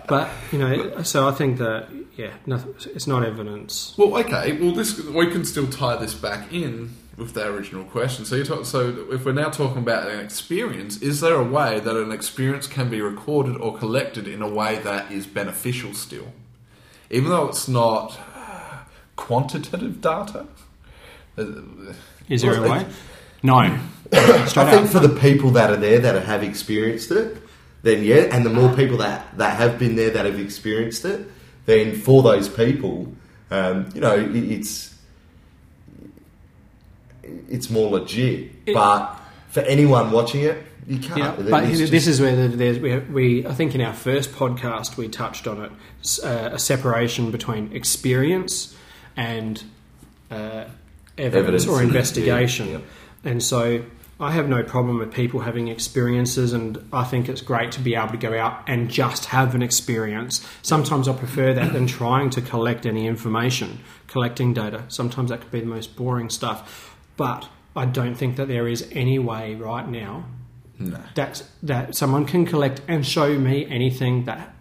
A: But you know, so I think that yeah, nothing, it's not evidence.
B: Well, okay. Well, this we can still tie this back in with the original question. So, you talk, so if we're now talking about an experience, is there a way that an experience can be recorded or collected in a way that is beneficial still, even though it's not uh, quantitative data? Uh,
A: Is there a way? No,
C: I think
A: up.
C: for the people that are there that have experienced it, then yeah, and the more people that, that have been there that have experienced it, then for those people, um, you know, it, it's it's more legit.
A: It-
C: but for anyone watching it, you can't.
A: Yeah, but
C: just-
A: this is where there's, we, we, I think in our first podcast we touched on it, uh, a separation between experience and uh, evidence,
C: Evidence,
A: or
C: yeah,
A: investigation.
C: yeah.
A: And so I have no problem with people having experiences, and I think it's great to be able to go out and just have an experience. Sometimes I prefer that than trying to collect any information, collecting data. Sometimes that could be the most boring stuff. But I don't think that there is any way right now
B: No.
A: that that someone can collect and show me anything that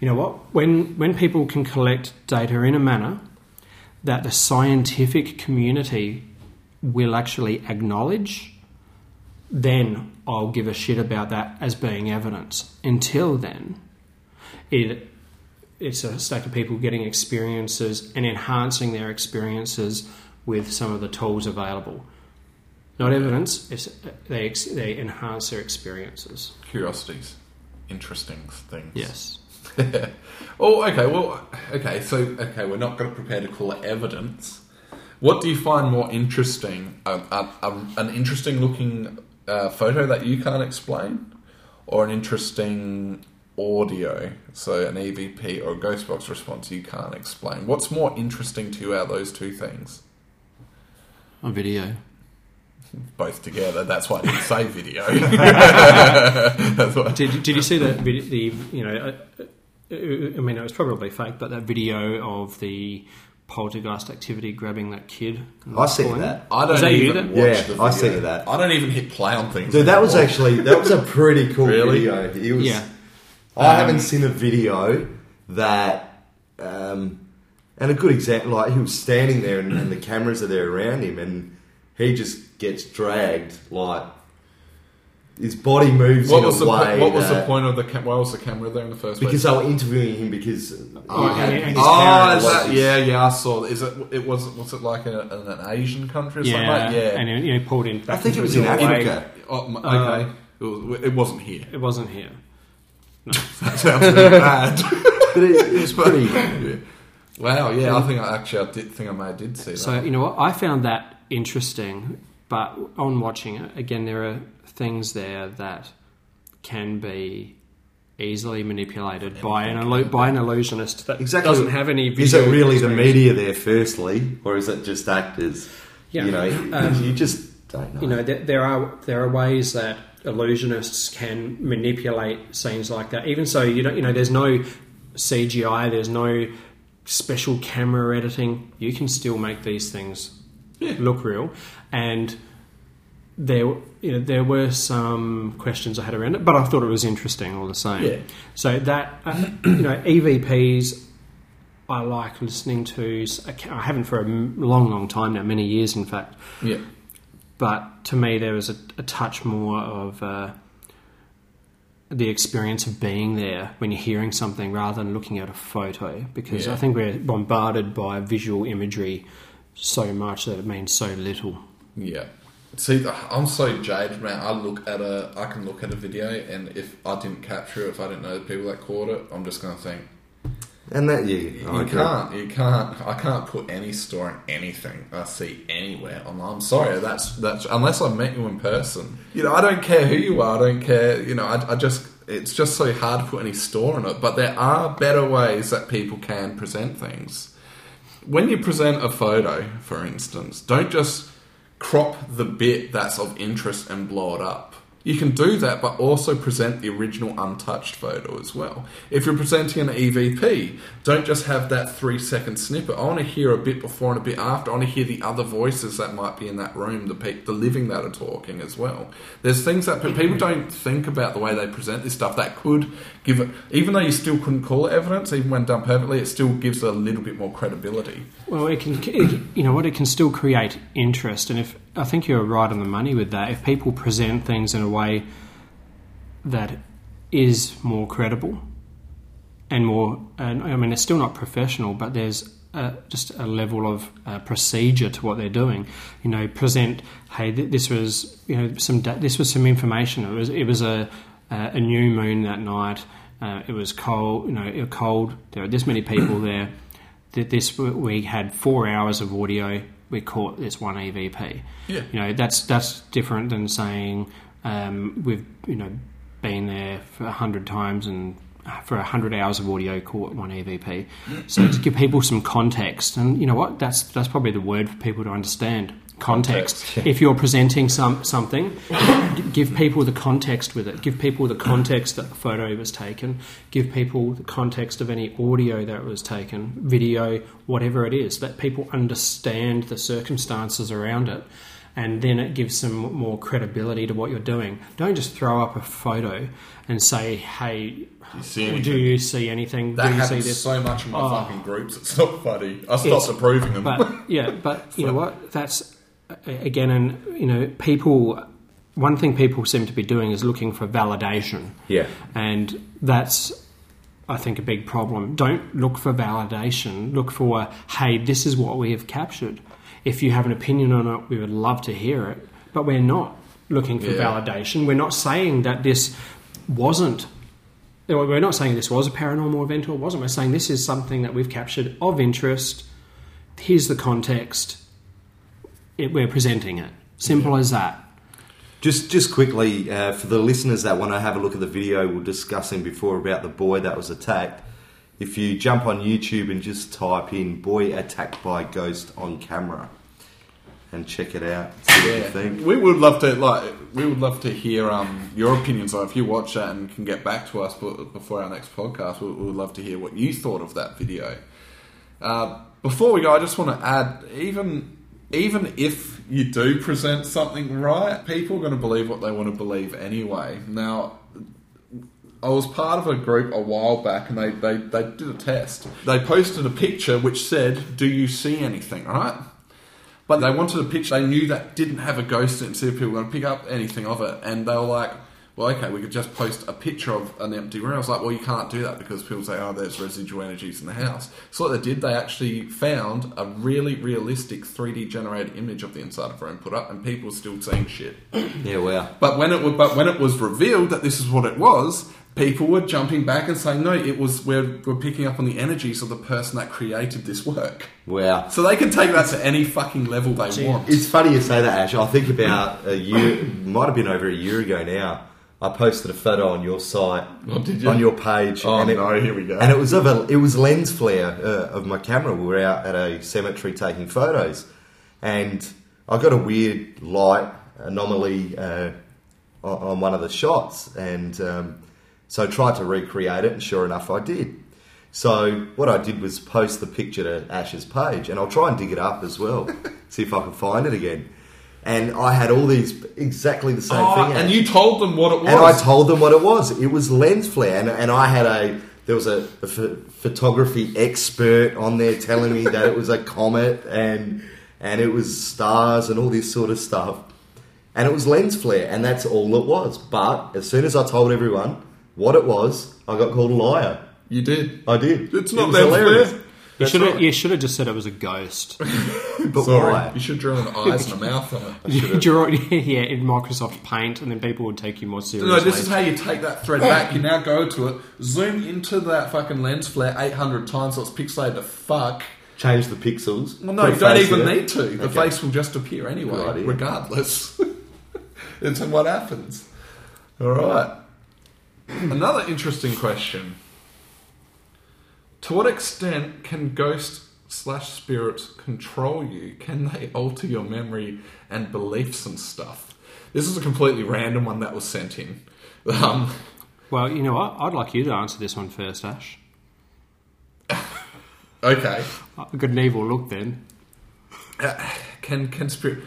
A: you know what when when people can collect data in a manner that the scientific community will actually acknowledge then I'll give a shit about that as being evidence until then it it's a stack of people getting experiences and enhancing their experiences with some of the tools available not evidence it's, they, they enhance their experiences
B: Curiosities. Interesting things.
A: yes
B: oh, okay. Well, okay. So, okay, we're not going to prepare to call it evidence. What do you find more interesting? A, a, a, an interesting looking uh, photo that you can't explain, or an interesting audio, so an EVP or a ghost box response you can't explain. What's more interesting to you out of those two things?
A: a video
B: Both together. That's why I didn't say video. That's why.
A: did, did you see that the you know uh, I mean it was probably fake but that video of the poltergeist activity grabbing that kid.
C: I see
A: pulling
C: that.
B: I don't
A: Was that you
B: even
A: that-
B: watch
C: Yeah,
B: the video.
C: I see that.
B: I don't even hit play on things.
C: Dude, that was
B: anymore.
C: actually that was a pretty cool
B: Really?
C: video. It was.
A: Yeah.
C: I
A: Um,
C: haven't seen a video that, um, and a good example. Like he was standing there, and, and the cameras are there around him, and he just gets dragged. Like his body moves
B: What
C: in
B: was
C: a
B: the
C: way.
B: po- what was the
C: that-
B: point of the cam- why was the camera there in the first place?
C: Because they were interviewing him because
A: Oh,
C: he had-
A: and- and his
B: oh,
A: parents-
B: is that, yeah, yeah, I saw. Is it? It was. Was it like a, in an Asian country or something?
A: yeah
B: Like? Yeah.
A: and you know pulled in
C: I think it
A: into
C: was in
A: doorway.
C: Africa.
B: Oh, m-
A: Uh,
B: okay. it, was, it wasn't here.
A: it wasn't here
B: That sounds really bad.
C: But it, it was pretty.
B: Yeah. Wow. Yeah, I think I actually I did think I may have did see that.
A: So you know what? I found that interesting, but on watching it again, there are things there that can be easily manipulated by an illu- by an illusionist that
C: Exactly.
A: doesn't have any.
C: Is it really the media there, firstly, or is it just actors?
A: Yeah.
C: You know,
A: Um,
C: you just don't know.
A: You know, there, there are there are ways that illusionists can manipulate scenes like that. Even so, you don't. You know, there's no CGI. There's no special camera editing. You can still make these things
B: Yeah.
A: look real. And there, you know, there were some questions I had around it, but I thought it was interesting all the same.
B: Yeah.
A: So that uh, you know, EVPs. I like listening to. I haven't for a long, long time now, many years in fact
B: yeah.
A: but to me there was a, a touch more of uh, the experience of being there when you're hearing something rather than looking at a photo because
B: Yeah.
A: I think we're bombarded by visual imagery so much that it means so little.
B: Yeah. See, I'm so jaded, man. I look at a, I can look at a video, and if I didn't capture it, if I didn't know the people that caught it, I'm just going to think,
C: and that you,
B: You can't. You can't. I can't put any store in anything I see anywhere online. I'm sorry. That's that's unless I met you in person. You know, I don't care who you are. I don't care. You know, I, I just it's just so hard to put any store in it. But there are better ways that people can present things. When you present a photo, for instance, don't just crop the bit that's of interest and blow it up. You can do that, but also present the original untouched photo as well. If you're presenting an EVP, don't just have that three second snippet. I want to hear a bit before and a bit after. I want to hear the other voices that might be in that room, the pe- the living that are talking as well. There's things that people mm-hmm. don't think about the way they present this stuff that could give it, even though you still couldn't call it evidence, even when done perfectly, it still gives it a little bit more credibility.
A: Well, it can, it, you know what, it can still create interest, and if I think you're right on the money with that, if people present things in a way that is more credible, and more. And I mean, it's still not professional, but there's just a level of uh, procedure to what they're doing. You know, present. Hey, th- this was you know some da- this was some information. It was it was a uh, a new moon that night. Uh, it was cold. You know, it was cold. There were this many people there. That this we had four hours of audio. We caught this one EVP.
B: Yeah.
A: You know, that's that's different than saying um, we've you know been there for a hundred times and for a hundred hours of audio caught one EVP. So to give people some context, and you know what, that's that's probably the word for people to understand. Context.
C: Context.
A: If you're presenting some something, give people the context with it. Give people the context that the photo was taken. Give people the context of any audio that was taken, video, whatever it is. Let people understand the circumstances around it and then it gives some more credibility to what you're doing. Don't just throw up a photo and say, "Hey,
B: you see
A: do
B: anything?
A: you see anything?
B: That
A: do you see this?"
B: so much in my
A: Oh.
B: fucking groups. It's not funny. I stopped
A: It's-
B: approving them.
A: But yeah, but you know what? That's again, and you know, people. One thing people seem to be doing is looking for validation,
C: Yeah.
A: and that's. I think a big problem. Don't look for validation. Look for, hey, this is what we have captured. If you have an opinion on it, we would love to hear it. But we're not looking for
B: Yeah.
A: validation. We're not saying that this wasn't we're not saying this was a paranormal event or wasn't. We're saying this is something that we've captured of interest. Here's the context. It, we're presenting it. Simple as that.
C: Just, just quickly uh, for the listeners that want to have a look at the video we were discussing before about the boy that was attacked. If you jump on YouTube and just type in "boy attacked by ghost on camera" and check it out, see what you think.
B: We would love to like. We would love to hear um, your opinions. on if you watch that and can get back to us before our next podcast, we we would love to hear what you thought of that video. Uh, before we go, I just want to add, even even if you do present something right, people are going to believe what they want to believe anyway. Now, I was part of a group a while back and they, they, they did a test. They posted a picture which said, Do you see anything? Right? But they wanted a picture they knew that didn't have a ghost in it, see if people were going to pick up anything of it. And they were like, well, okay, we could just post a picture of an empty room. I was like, well, you can't do that because people say, oh, there's residual energies in the house. So what they did, they actually found a really realistic 3D generated image of the inside of a room put up, and people were still seeing shit.
C: Yeah, wow.
B: But when it but when it was revealed that this is what it was, people were jumping back and saying, no, it was we're, we're picking up on the energies of the person that created this work.
C: Wow.
B: So they can take that to any fucking level they want.
C: It's funny you say that, Ash. I think about a year, might have been over a year ago now. I posted a photo on your site,
B: Oh, you?
C: on your page.
B: Oh,
C: and it,
B: no, here we go.
C: And it was of a, it was lens flare uh, of my camera. We were out at a cemetery taking photos, and I got a weird light anomaly uh, on, on one of the shots, and um, so I tried to recreate it, and sure enough, I did. So what I did was post the picture to Ash's page, and I'll try and dig it up as well, see if I can find it again. And I had all these exactly the same
B: Oh,
C: thing.
B: and you told them what it was.
C: And I told them what it was. It was lens flare, and, and I had a there was a, a ph- photography expert on there telling me that it was a comet and and it was stars and all this sort of stuff. And it was lens flare, and that's all it was. But as soon as I told everyone what it was, I got called a liar.
B: you did.
C: I did.
B: It's not
C: was
B: lens
C: hilarious.
B: flare.
A: You should have
B: right.
A: you should have just said it was a ghost.
C: But
B: Sorry,
C: why?
B: you should draw an eyes and a mouth on it.
A: You draw yeah, in Microsoft Paint, and then people would take you more seriously.
B: No, this is how you take that thread back. You now go to it, zoom into that fucking lens flare 800 times so it's pixelated to fuck.
C: Change the pixels.
B: Well, no, you don't even need to. The
C: Okay.
B: face will just appear anyway,
C: Good idea.
B: regardless. it's what happens. All right. Another interesting question. To what extent can ghosts slash spirits control you? Can they alter your memory and beliefs and stuff? This is a completely random one that was sent in. Um,
A: Well, you know what? I'd like you to answer this one first, Ash.
B: okay.
A: A good and evil look then.
B: Can can spirit?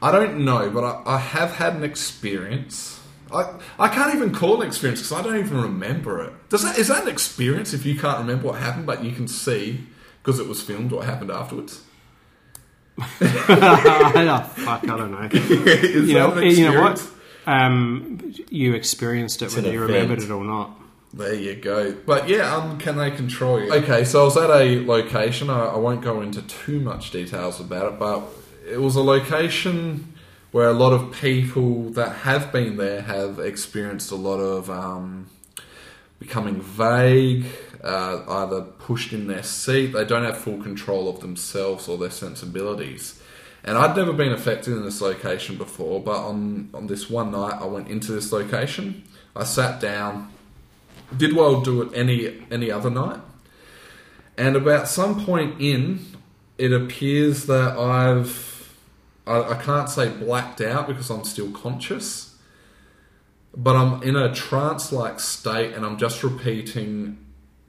B: I don't know, but I, I have had an experience. I I can't even call an experience because I don't even remember it. Does that is that an experience if you can't remember what happened, but you can see because it was filmed what happened afterwards?
A: oh, fuck, I don't know. you know, you know what? Um, you experienced it
C: It's
A: whether you
C: event.
A: remembered it or not.
B: There you go. But yeah, um, can they control you? Okay, so I was at a location. I, I won't go into too much details about it, but it was a location where a lot of people that have been there have experienced a lot of um, becoming vague, uh, either pushed in their seat. They don't have full control of themselves or their sensibilities. And I'd never been affected in this location before, but on, on this one night, I went into this location. I sat down, did well do it any any other night, and about some point in, it appears that I've I, I can't say blacked out because I'm still conscious, but I'm in a trance-like state, and I'm just repeating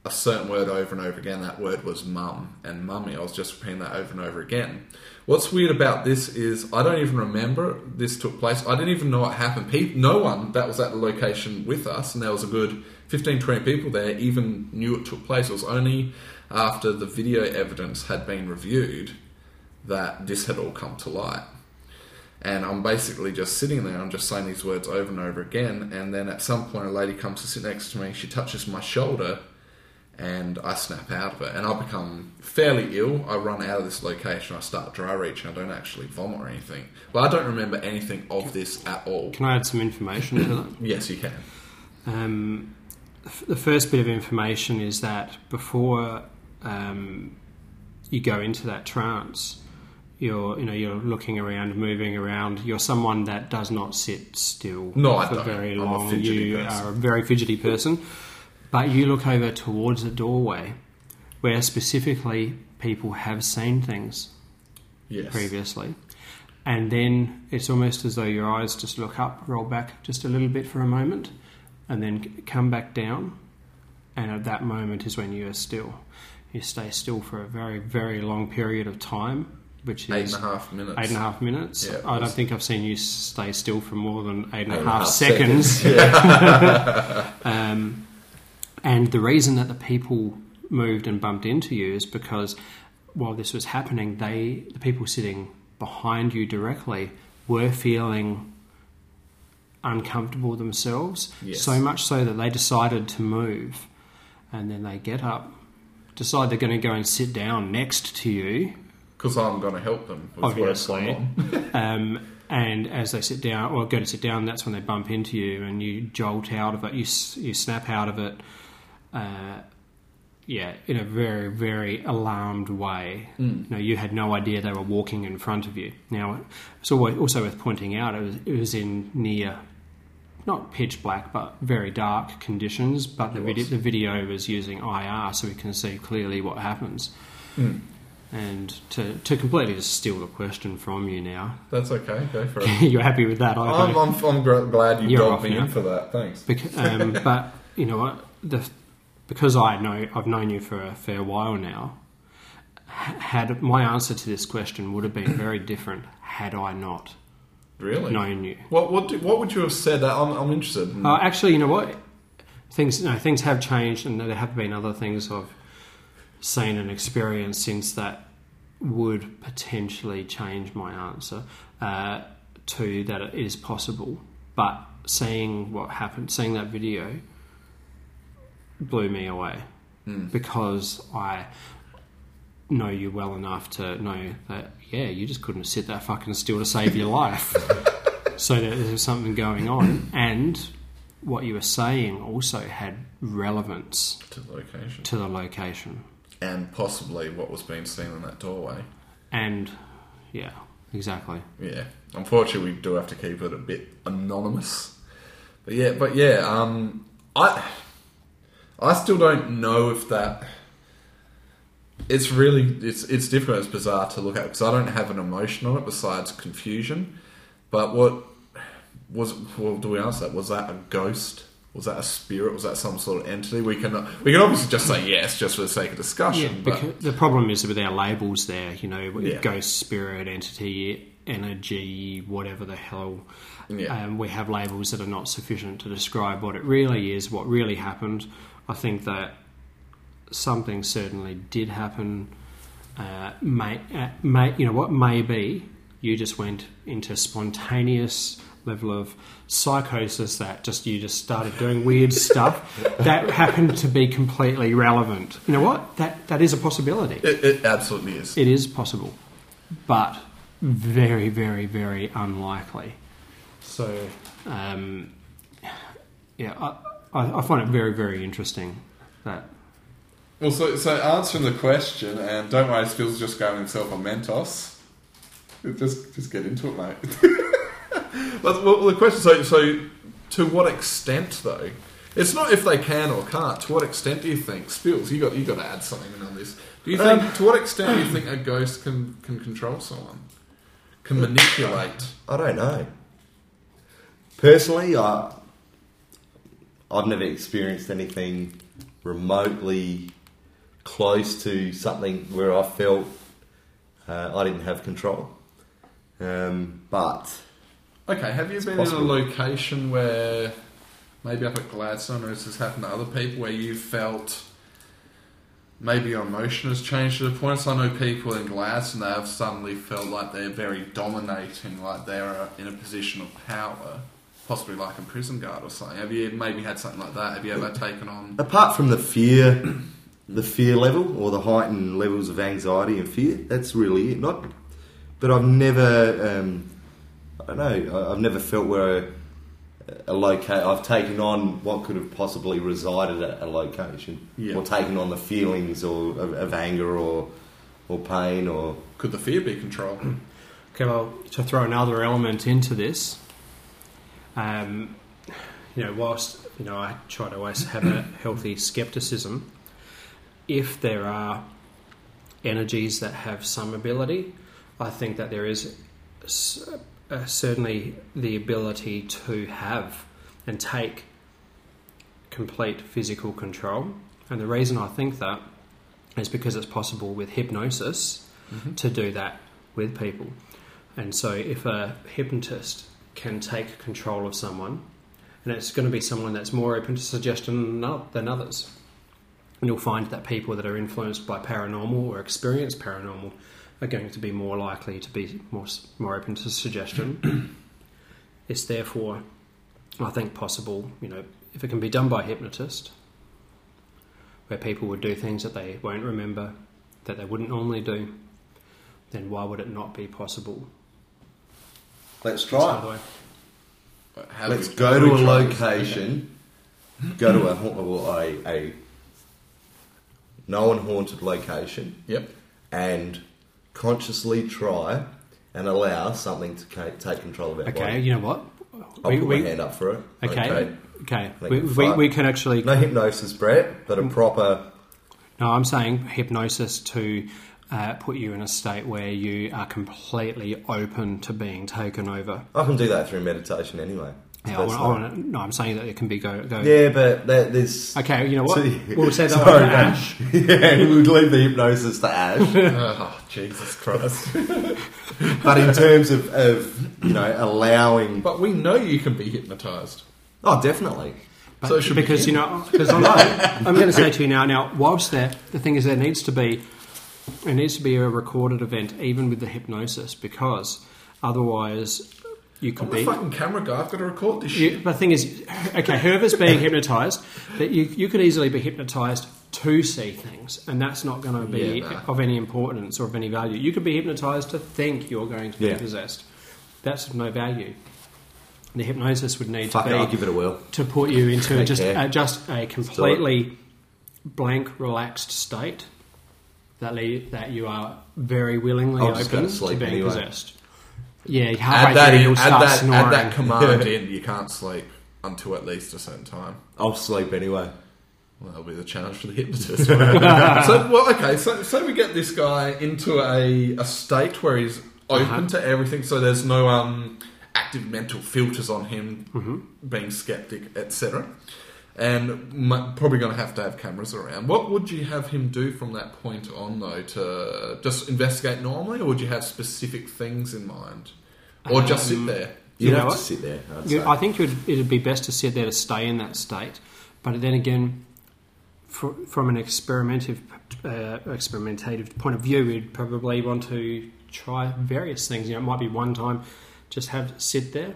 B: a certain word over and over again. That word was mum and mummy. I was just repeating that over and over again. What's weird about this is I don't even remember this took place. I didn't even know what happened. Pe- no one that was at the location with us, and there was a good 15, 20 people there, even knew it took place. It was only after the video evidence had been reviewed that this had all come to light. And I'm basically just sitting there, I'm just saying these words over and over again. And then at some point, a lady comes to sit next to me, she touches my shoulder, and I snap out of it. And I become fairly ill. I run out of this location, I start dry reaching, I don't actually vomit or anything. But I don't remember anything of this at all.
A: Can I add some information to that?
B: Yes, you can.
A: Um, the first bit of information is that before um, you go into that trance, you're you know you're looking around, moving around. You're someone that does not sit still
B: No, I
A: for
B: don't.
A: very long. you
B: person.
A: are a very fidgety person, but you look over towards a doorway, where specifically people have seen things
B: Yes.
A: previously. And then it's almost as though your eyes just look up, roll back just a little bit for a moment, and then come back down. And at that moment is when you are still. You stay still for a very, very long period of time, which is
B: and a half minutes.
A: eight and a half minutes.
B: Yeah,
A: I don't think I've seen you stay still for more than eight and
C: Eight
A: a
C: and a
A: half
C: half
A: seconds.
C: seconds.
A: um, and the reason that the people moved and bumped into you is because while this was happening, they the people sitting behind you directly were feeling uncomfortable themselves.
B: Yes.
A: So much so that they decided to move, and then they get up, decide they're going to go and sit down next to you,
B: Because I'm going to help them.
A: Obviously. um, and as they sit down or go to sit down, that's when they bump into you and you jolt out of it. You you snap out of it. Uh, yeah, in a very very alarmed way. You know, you had no idea they were walking in front of you. Now, it's always also worth pointing out it was, it was in near. Not pitch black, but very dark conditions. But the
B: was.
A: the video was using IR, so we can see clearly what happens. And to, to completely just steal the question from you now,
B: That's okay. Go for it.
A: you're happy with that, I
B: I'm. I'm, I'm gr- glad you
A: You're off
B: me
A: now.
B: in for that. Thanks.
A: Bec- um, but you know what? The, because I know I've known you for a fair while now. h- Had my answer to this question would have been very different had I not
B: Really?
A: known you.
B: What what do, what would you have said? I'm, I'm interested. in-
A: Uh, actually, you know what? Things no, things have changed, and there have been other things I've seen and experienced since that would potentially change my answer uh, to that it is possible. But seeing what happened, seeing that video, blew me away because I know you well enough to know that yeah, you just couldn't sit that fucking still to save your life. so that there was something going on, and what you were saying also had relevance
B: to the location
A: to the location.
B: And possibly what was being seen in that doorway.
A: And yeah, exactly.
B: Yeah, unfortunately, we do have to keep it a bit anonymous. But yeah, but yeah, um, I I still don't know if that. It's really it's it's different. It's bizarre to look at because I don't have an emotion on it besides confusion. But what was well? Do we answer that? Was that a ghost? Was that a spirit? Was that some sort of entity? We can we can obviously just say yes, just for the sake of discussion. but
A: the problem is with our labels there, you know,
B: Yeah.
A: ghost, spirit, entity, energy, whatever the hell.
B: Yeah.
A: Um, we have labels that are not sufficient to describe what it really is, what really happened. I think that something certainly did happen. Uh, may, uh, may, you know what? Maybe you just went into spontaneous level of psychosis that just you just started doing weird stuff that happened to be completely relevant. You know what? That that is a possibility.
B: It, it absolutely is.
A: It is possible, but very, very, very unlikely. So, um, yeah, I, I, I find it very, very interesting that
B: Well, so, so answering the question, and don't worry, Phil's just going himself on Mentos. Just, just get into it, mate. but, well, the question, so, so to what extent, though? It's not if they can or can't. To what extent do you think, Spills? You got you got to add something in on this. Do you think
C: Um,
B: to what extent do you think a ghost can can control someone, can manipulate?
C: I don't know. Personally, I I've never experienced anything remotely close to something where I felt uh, I didn't have control. Um, but
B: Okay, have you been
C: possible.
B: in a location where maybe up at Gladstone or this has happened to other people where you felt maybe your emotion has changed to the point? So I know people in Gladstone they have suddenly felt like they're very dominating, like they're uh, in a position of power, possibly like a prison guard or something. Have you maybe had something like that? Have you ever taken on?
C: apart from the fear, the fear level or the heightened levels of anxiety and fear, that's really it. Not, but I've never, um, I don't know, I- I've never felt where a, a loca- I've taken on what could have possibly resided at a location,
B: Yeah.
C: or taken on the feelings or of, of anger or or pain or
B: Could the fear be controlled?
A: Okay, well, to throw another element into this, um, you know, whilst you know I try to always have a healthy skepticism, if there are energies that have some ability, I think that there is s- uh, certainly the ability to have and take complete physical control. And the reason I think that is because it's possible with hypnosis to do that with people. And so, if a hypnotist can take control of someone, and it's going to be someone that's more open to suggestion than- than others, and you'll find that people that are influenced by paranormal or experience paranormal are going to be more likely to be more more open to suggestion. it's therefore, I think, possible. You know, if it can be done by a hypnotist, where people would do things that they won't remember, that they wouldn't normally do, then why would it not be possible?
C: let's
A: this
C: try.
A: other way?
B: Have
C: Let's
B: you-
C: go to a
B: tried this?
C: location, go to a, ha- a, a known haunted location,
B: Yep.
C: and consciously try and allow something to take control of our
A: Okay,
C: body.
A: you know what?
C: I'll
A: We-
C: put
A: we-
C: my hand up for it.
A: Okay, okay.
C: Like
A: We, we, we can actually.
C: No hypnosis, Brett, but a proper.
A: No, I'm saying hypnosis to uh, put you in a state where you are completely open to being taken over.
C: I can do that through meditation anyway. So
A: Yeah, I
C: that's not-
A: no, I'm saying that it can be go. go.
C: yeah, but that, there's.
A: Okay, you know what?
C: See-
A: We'll say that
C: Sorry,
A: one to
C: man.
A: Ash.
C: yeah, we'll leave the hypnosis to Ash.
B: Oh, Jesus Christ.
C: but in terms of, of, you know, allowing.
B: but we know you can be hypnotised.
C: Oh, definitely.
A: But
B: So it should be
A: because
B: him.
A: you know, because I'm, I'm going to say to you now. Now, whilst there, the thing is, there needs to be, it needs to be a recorded event, even with the hypnosis, because otherwise, you could
B: I'm
A: be.
B: fucking camera guy. I've got to record this shit.
A: You, but the thing is, okay, whoever's being hypnotised, that you you could easily be hypnotised to see things, and that's not going to be
B: Yeah, nah.
A: of any importance or of any value. You could be hypnotised to think you're going to be
C: Yeah.
A: possessed. That's of no value. The hypnosis would need
C: Fuck
A: to
C: it,
A: be
C: I'll give it a whirl.
A: to put you into just uh, just a completely blank, relaxed state that le- that you are very willingly
C: I'll
A: open
C: to sleep
A: being
C: anyway.
A: possessed. Yeah,
B: Add
A: halfway
B: that,
A: through
B: in,
A: you'll
B: add,
A: start
B: that,
A: snoring.
B: add that command in. You can't sleep until at least a certain time.
C: I'll sleep anyway.
B: Well, that'll be the challenge for the hypnotist. so, well, okay. So, so we get this guy into a, a state where he's open
A: Uh-huh.
B: to everything. So there's no um, active mental filters on him,
A: Mm-hmm.
B: being skeptic, etc. And m- probably going to have to have cameras around. What would you have him do from that point on, though? To just investigate normally, or would you have specific things in mind, or just sit
A: Um,
B: there?
C: You
A: You know
C: have
A: what?
C: to sit there. I'd
A: You- I think it would, it'd be best to sit there to stay in that state. But then again, for, from an experimentative, uh, experimentative point of view, we'd probably want to try various things. You know, it might be one time just have sit there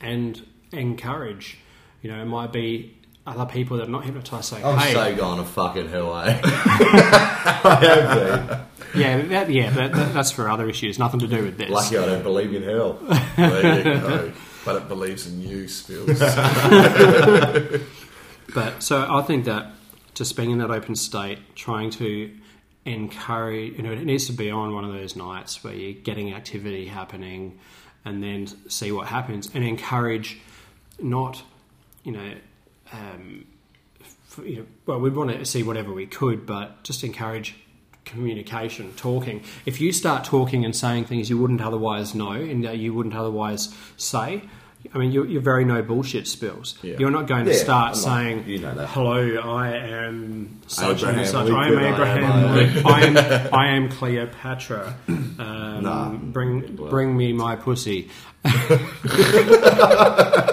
A: and encourage. You know, it might be other people that are not hypnotized saying,
C: I'm
A: "Hey,
C: so gone to fucking hell, eh? I have been.
A: yeah, that, yeah, that, that, that's for other issues, nothing to do with this."
C: Lucky I don't believe in hell.
B: There you go. But it believes in you, Spills.
A: But so I think that just being in that open state, trying to encourage, you know, it needs to be on one of those nights where you're getting activity happening and then see what happens and encourage not, you know, um, f you know well, we'd want to see whatever we could, but just encourage communication, talking. If you start talking and saying things you wouldn't otherwise know and that you wouldn't otherwise say, I mean, you're, you're very no bullshit spills.
B: Yeah.
A: You're not going to
C: Yeah,
A: start
C: I'm
A: saying,
C: you know that.
A: "Hello, I am such
C: Abraham
A: and such. I am
C: Lincoln, I am
A: Abraham. I am, I am Cleopatra. Um,
C: Nah.
A: bring, bring me my pussy."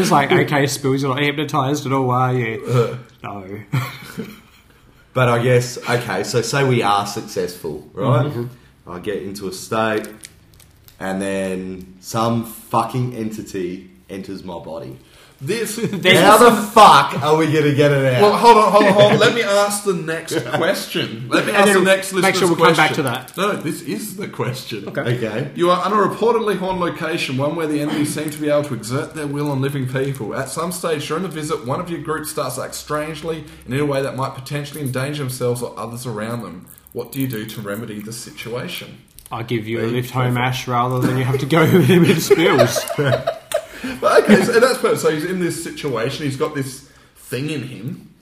A: it's like, okay, spills. You're not hypnotized at all, are you? no.
C: But I guess, okay, so say we are successful, right?
A: Mm-hmm.
C: I get into a state, and then some fucking entity enters my body.
B: This.
A: There's
C: How
A: some-
C: the fuck are we going to get it out?
B: Well, hold on, hold on, hold on. Let me ask the next question. Let me ask the
A: then
B: next
A: make
B: listener's
A: sure we come back
B: question.
A: to that.
B: No, no, this is the question.
A: Okay.
C: okay.
B: You are on a reportedly haunted location, one where the enemy seem to be able to exert their will on living people. At some stage during the visit, one of your group starts to act strangely and in a way that might potentially endanger themselves or others around them. What do you do to remedy the situation?
A: I'll give you a lift home, Ash, rather than you have to go with him in spills.
B: But okay, so that's perfect. So he's in this situation. He's got this thing in him,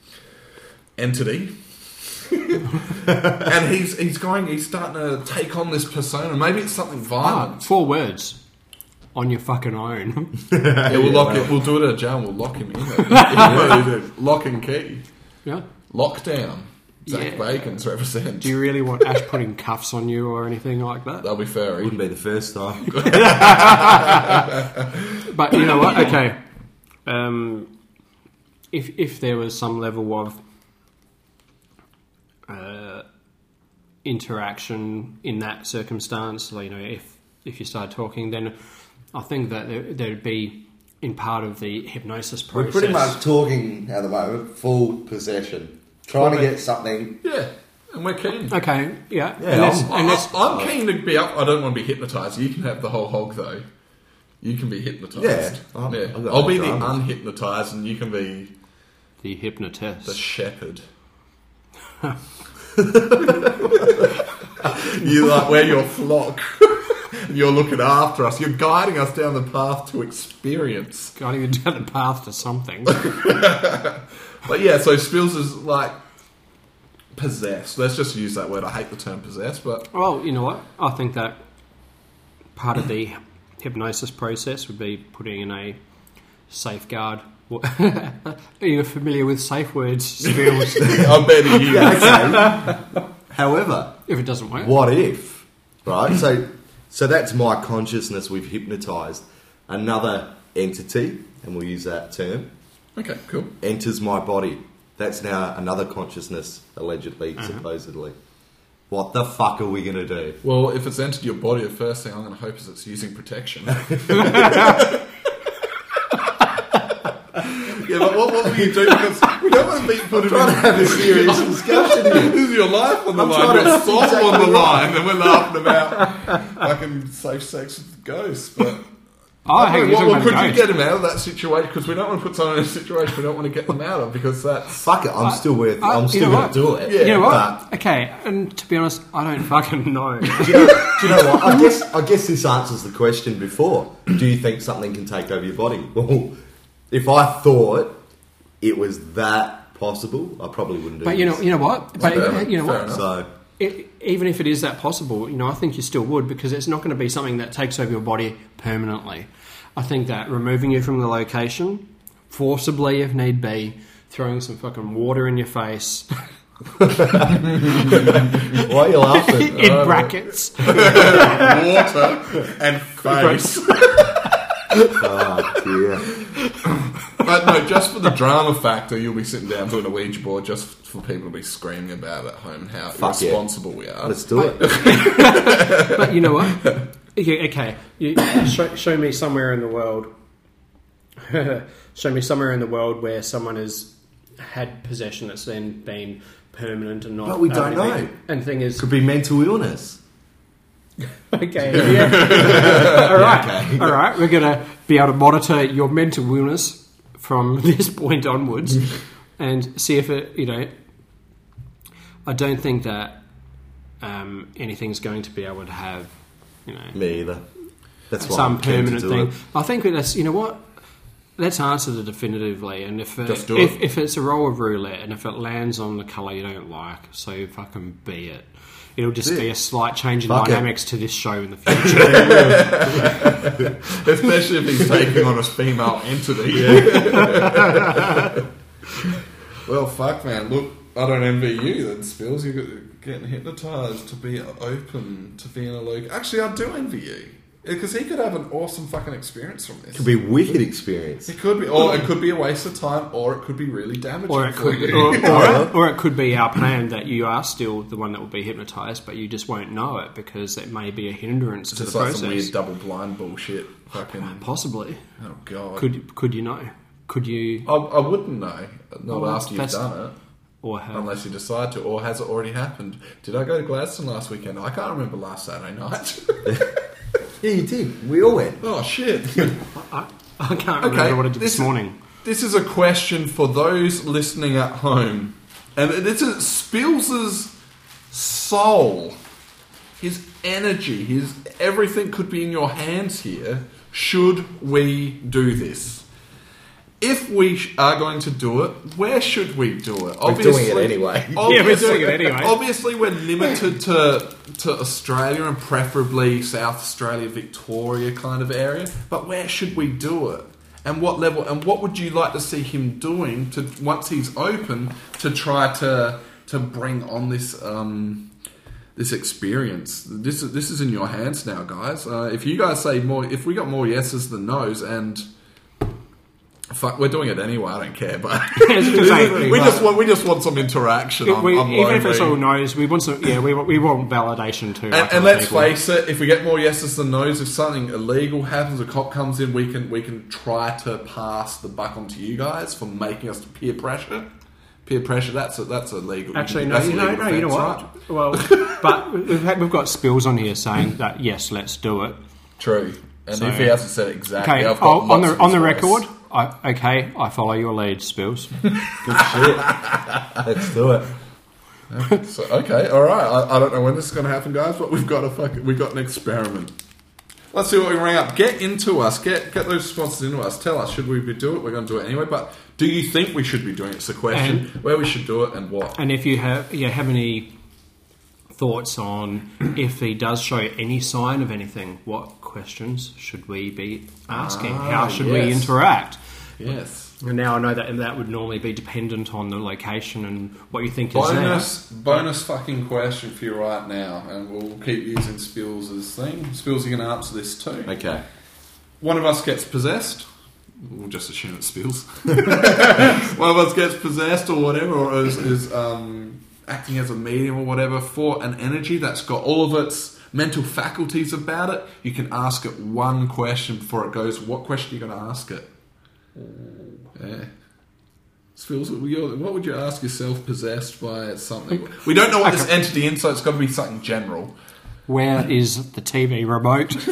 B: entity, and he's he's going. He's starting to take on this persona. Maybe it's something violent.
A: four words. On your fucking own.
B: yeah, we'll lock it. We'll do it at a jail. We'll lock him in. lock and key.
A: yeah.
B: Lockdown. Zak
A: Yeah.
B: Bagans represent.
A: Do you really want Ash putting cuffs on you or anything like that?
B: That'll be fair.
C: It Wouldn't be the first time.
A: But you know what? Okay. Um, if if there was some level of uh, interaction in that circumstance, you know, if if you started talking, then I think that there, there'd be in part of the hypnosis process.
C: We're pretty much talking at the moment, full possession. Trying to get something.
B: Yeah, and we're keen.
A: okay. Yeah.
C: Yeah,
A: Unless-
C: I'm-
B: I-
A: unless-
B: I, am keen to be up. I don't want to be hypnotised. You can have the whole hog though. You can be hypnotised.
C: Yeah, I'm- I've got
B: I'll
C: no
B: be the
C: dramas.
B: unhypnotised, and you can be
A: the hypnotist.
B: the shepherd. you like we're your flock. You're looking after us. You're guiding us down the path to experience.
A: Can't even down the path to something.
B: But yeah, so Spills is like possessed. Let's just use that word. I hate the term possessed, but
A: Well, you know what? I think that part of the hypnosis process would be putting in a safeguard. Are you familiar with safe words skills?
B: I bet you.
C: Yeah, okay. However,
A: if it doesn't work,
C: what if, right? So, so that's my consciousness. We've hypnotized another entity, and we'll use that term.
B: Okay, cool.
C: Enters my body. That's now another consciousness, allegedly, mm-hmm. supposedly. What the fuck are we gonna do?
B: Well, if it's entered your body, the first thing I'm going to hope is it's using protection. yeah, but what, what will you do? Because we don't want to be put in.
C: Trying to have a serious discussion here.
B: This is your life on the
C: I'm
B: line.
C: trying to-
B: Your soul on the
C: right.
B: line, and we're laughing about fucking safe sex with ghosts. But
A: oh,
B: I
A: hang on,
B: mean,
A: you're
B: what, what could you get him out of that situation? Because we don't want to put someone in a situation we don't want to get them out of because that's
C: Fuck it, I'm still worth.
A: Uh,
C: I'm still gonna do it.
B: Yeah,
A: You know what?
C: But
A: okay, and to be honest, I don't fucking know.
C: do you, know, do you know what? I guess I guess this answers the question before. Do you think something can take over your body? Well, if I thought it was that possible, I probably wouldn't do
A: but you know,
C: this.
A: you know what? But
B: fair,
A: you know
B: fair
A: what?
B: enough.
C: so
A: I even if it is that possible, you know, I think you still would because it's not going to be something that takes over your body permanently. I think that removing you from the location, forcibly if need be, throwing some fucking water in your face
C: why are you laughing?
A: in oh, brackets.
B: water and face.
C: oh dear.
B: But no, just for the drama factor, you'll be sitting down doing a Ouija board just for people to be screaming about at home how
C: Fuck yeah.
B: irresponsible we are.
C: Let's do it.
A: But you know what? Yeah, okay. You, show, show me somewhere in the world. show me somewhere in the world where someone has had possession that's then been permanent and not.
C: But we don't know.
A: And the thing is,
C: Could be mental illness.
A: okay, yeah. all right,
C: Okay.
A: all right. We're gonna be able to monitor your mental illness from this point onwards, and see if it. You know, I don't think that um, anything's going to be able to have. You know,
C: Me either. That's why
A: some
C: I'm keen to
A: permanent
C: do
A: thing.
C: it.
A: I think that's you know what. Let's answer it definitively, and if uh,
B: Just do
A: if,
B: it.
A: if it's a roll of roulette, and if it lands on the colour you don't like, so fucking be it. It'll just
C: That's
A: be a slight change in
C: Fuck it.
A: dynamics to this show in the future.
B: Especially if he's taking on a female entity. well, fuck, man. Look, I don't envy you then, Spills. You're getting hypnotised to be open to being a Luke. Actually, I do envy you. Because he could have an awesome fucking experience from this.
C: Could be a wicked experience.
B: It could be, or it could be a waste of time, or it could be really damaging.
A: or it
B: for
A: could,
B: you.
A: or, or, or it could be our plan that you are still the one that will be hypnotised, but you just won't know it because it may be a hindrance to
B: Just
A: the
B: like some
A: process.
B: weird double blind bullshit. Fucking.
A: Possibly.
B: Oh god.
A: Could could you know? Could you
B: I, I wouldn't know. Not
A: Well,
B: after you've
A: that's-
B: done it.
A: Or have?
B: Unless you decide to, or has it already happened? Did I go to Gladstone last weekend? I can't remember last Saturday night.
C: Yeah, you did. We all went.
B: oh shit!
A: I, I can't
B: Okay,
A: remember what I did
B: this-
A: this morning.
B: this is a question for those listening at home, and this is Spills's soul, his energy, his everything could be in your hands here. Should we do this? If we are going to do it, where should we do it?
C: We're doing it anyway.
A: Yeah, we're
B: obviously-
A: doing it anyway.
B: Obviously, we're limited to to Australia and preferably South Australia, Victoria kind of area. But where should we do it? And what level? And what would you like to see him doing to once he's open to try to to bring on this um, this experience? This is this is in your hands now, guys. Uh, if you guys say more, if we got more yeses than nos, and Fuck, we're doing it anyway. I don't care, but we
A: but-
B: just want we just want some interaction. On,
A: we,
B: on
A: even if it's all no's, we want some. Yeah, we, we want validation too.
B: And, and let's
A: people.
B: face it, if we get more yeses than nos, if something illegal happens, a cop comes in, we can we can try to pass the buck on to you guys for making us peer pressure. Peer pressure, that's a, that's illegal.
A: Actually, no, you know, no, you know what?
B: right?
A: Well, but we've, had, we've got spills on here saying that yes, let's do it.
B: True. And
A: So-
B: if he hasn't said exactly,
A: Okay,
B: I've got
A: I'll- on the on the record. I, okay, I follow your lead, spills.
C: Good shit. Let's do it.
B: So, okay, all right. I, I don't know when this is going to happen, guys, but we've got a fucking, we've got an experiment. Let's see what we can ring up. Get into us. Get get those responses into us. Tell us should we be do it? We're going to do it anyway. But do you think we should be doing it? It's the question. Where we should do it and what?
A: And if you have you have any thoughts on if he does show any sign of anything, what questions should we be asking?
B: Ah,
A: How should we interact?
B: Yes.
A: And now I know that that would normally be dependent on the location and what you think is there.
B: Bonus bonus fucking question for you right now, and we'll keep using Spills as thing. Spills, you going to answer this too.
C: Okay.
B: One of us gets possessed. We'll just assume it spills. One of us gets possessed or whatever, or is, is um, acting as a medium or whatever for an energy that's got all of its mental faculties about it. You can ask it one question before it goes. What question are you going to ask it? Yeah. Spills, what would you ask yourself possessed by something? We don't know what this entity is, so it's got to be something general.
A: Where is the TV remote?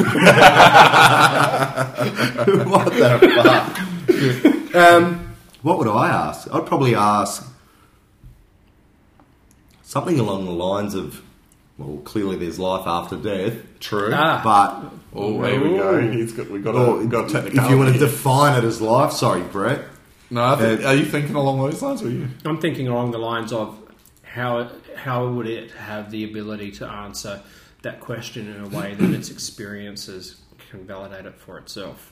C: what the fuck? um, what would I ask? I'd probably ask something along the lines of, well, clearly there's life after death.
B: True.
A: Ah.
C: But
B: Oh, there we go. He's got, we got
C: or
B: a, got a
C: if you want to define it as life, sorry, Brett.
B: No, I think,
C: Uh,
B: are you thinking along those lines? Or are you?
A: I'm thinking along the lines of how how would it have the ability to answer that question in a way that its experiences can validate it for itself.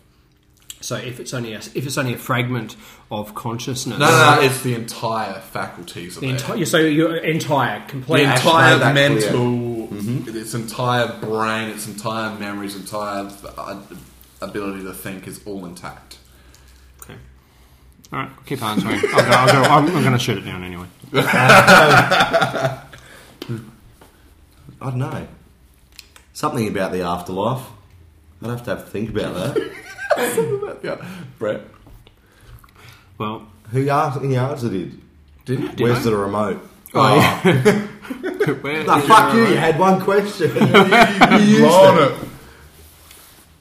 A: So if it's only a, if it's only a fragment of consciousness,
B: No, no, no, it's the entire faculties of
A: the entire so your entire complete,
B: the
A: complete
B: entire
C: that clear.
B: mental, its entire brain, its entire memories, entire uh, ability to think is all intact.
A: Okay. All right, keep answering. I'll go, I'll go, I'm, I'm going to shoot it down anyway.
C: I don't know. Something about the afterlife. I'd have to have to think about that.
B: yeah, Brett.
A: Well,
C: Who asked? He answered it.
B: Did you?
A: Did
C: Where's
A: I?
C: the remote?
A: oh, ah. yeah. Where
C: Nah,
A: is
C: fuck
A: your
C: you. You had one question. you used
B: Blown
C: it.
B: it.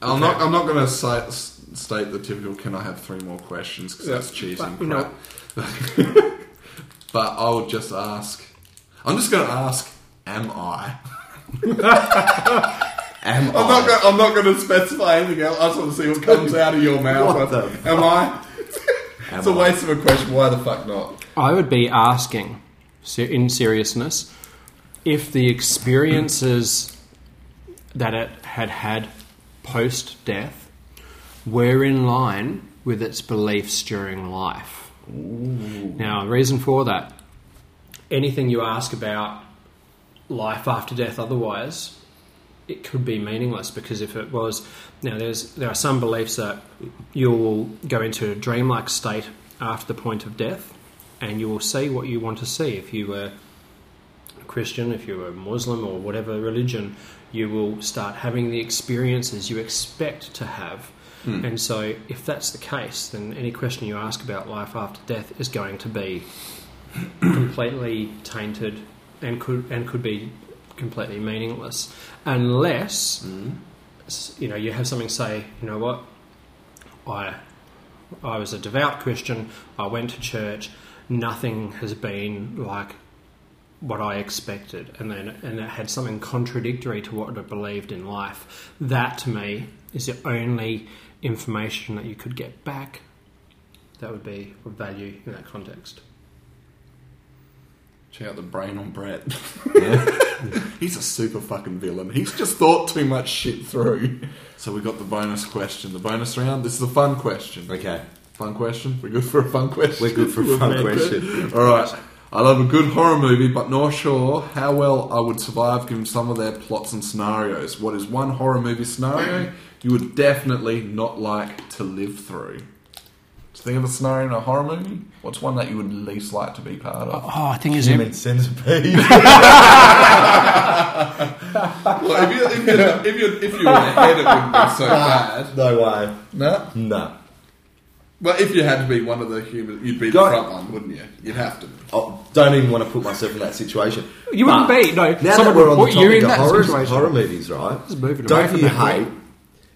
B: I'm not. I'm not going to say, s- state the typical. Can I have three more questions? Because that's cheating.
A: but, you know-
B: crap. but I would just ask. I'm just going to ask. Am I?
C: Am
B: I'm not. Gonna, I'm not going to specify anything else. I just want to see what comes out of your mouth.
C: What the
B: Am I?
C: Am
B: it's a
C: I?
B: waste of a question. Why the fuck not?
A: I would be asking, in seriousness, if the experiences that it had had post death were in line with its beliefs during life. Now, the reason for that, anything you ask about life after death otherwise, it could be meaningless because if it was now there's there are some beliefs that you will go into a dreamlike state after the point of death and you will see what you want to see. If you were a Christian if you were Muslim or whatever religion you will start having the experiences you expect to have. Hmm. And so if that's the case then any question you ask about life after death is going to be completely tainted and could and could be completely meaningless unless mm. s- you know you have something say you know what? I I was a devout Christian. I went to church. Nothing has been like what I expected. And then and it had something contradictory to what I believed in life. That to me is the only information that you could get back that would be of value in that context
B: Check out the brain on Brett. He's a super fucking villain. He's just thought too much shit through. So we got the bonus question. The bonus round. This is a fun question.
C: Okay.
B: Fun question. We're good for a fun question.
C: We're good for a fun question.
B: All right. I love a good horror movie, but not sure how well I would survive given some of their plots and scenarios. What is one horror movie scenario you would definitely not like to live through? So think of a scenario in a horror movie. What's one that you would least like to be part of?
A: oh I think is
C: Human centipede.
B: Well, if you if you if you if you were ahead, it wouldn't be so bad.
C: no way.
B: No.
C: No.
B: Well, if you had to be one of the humans, you'd be the
C: Go-
B: front one, wouldn't you? You'd have to. be.
C: Oh, don't even want to put myself in that situation.
A: You wouldn't
C: But
A: be, no.
C: Now that
A: Someone
C: we're
A: would
C: on the
A: put you
C: topic
A: in
C: of
A: that
C: horror,
A: situation.
C: horror movies, right?
A: Just moving away
C: Don't
A: from
C: you
A: that,
C: hate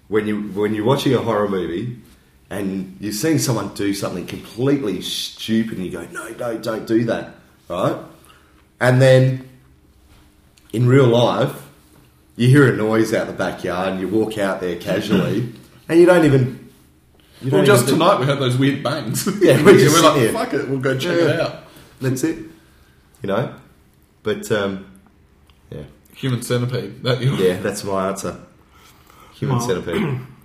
C: when you when you're watching a horror movie and you're seeing someone do something completely stupid and you go, no, no, don't do that, right? And then in real life, you hear a noise out the backyard and you walk out there casually and you don't even. You
B: Well,
C: don't
B: just
C: even think-
B: tonight we had those weird bangs.
C: Yeah, we just
B: we're like,
C: here.
B: fuck it, we'll go check it out.
C: That's it. You know? But, um, yeah.
B: Human centipede. That you
C: Yeah, that's my answer. Human
A: Well-
C: centipede.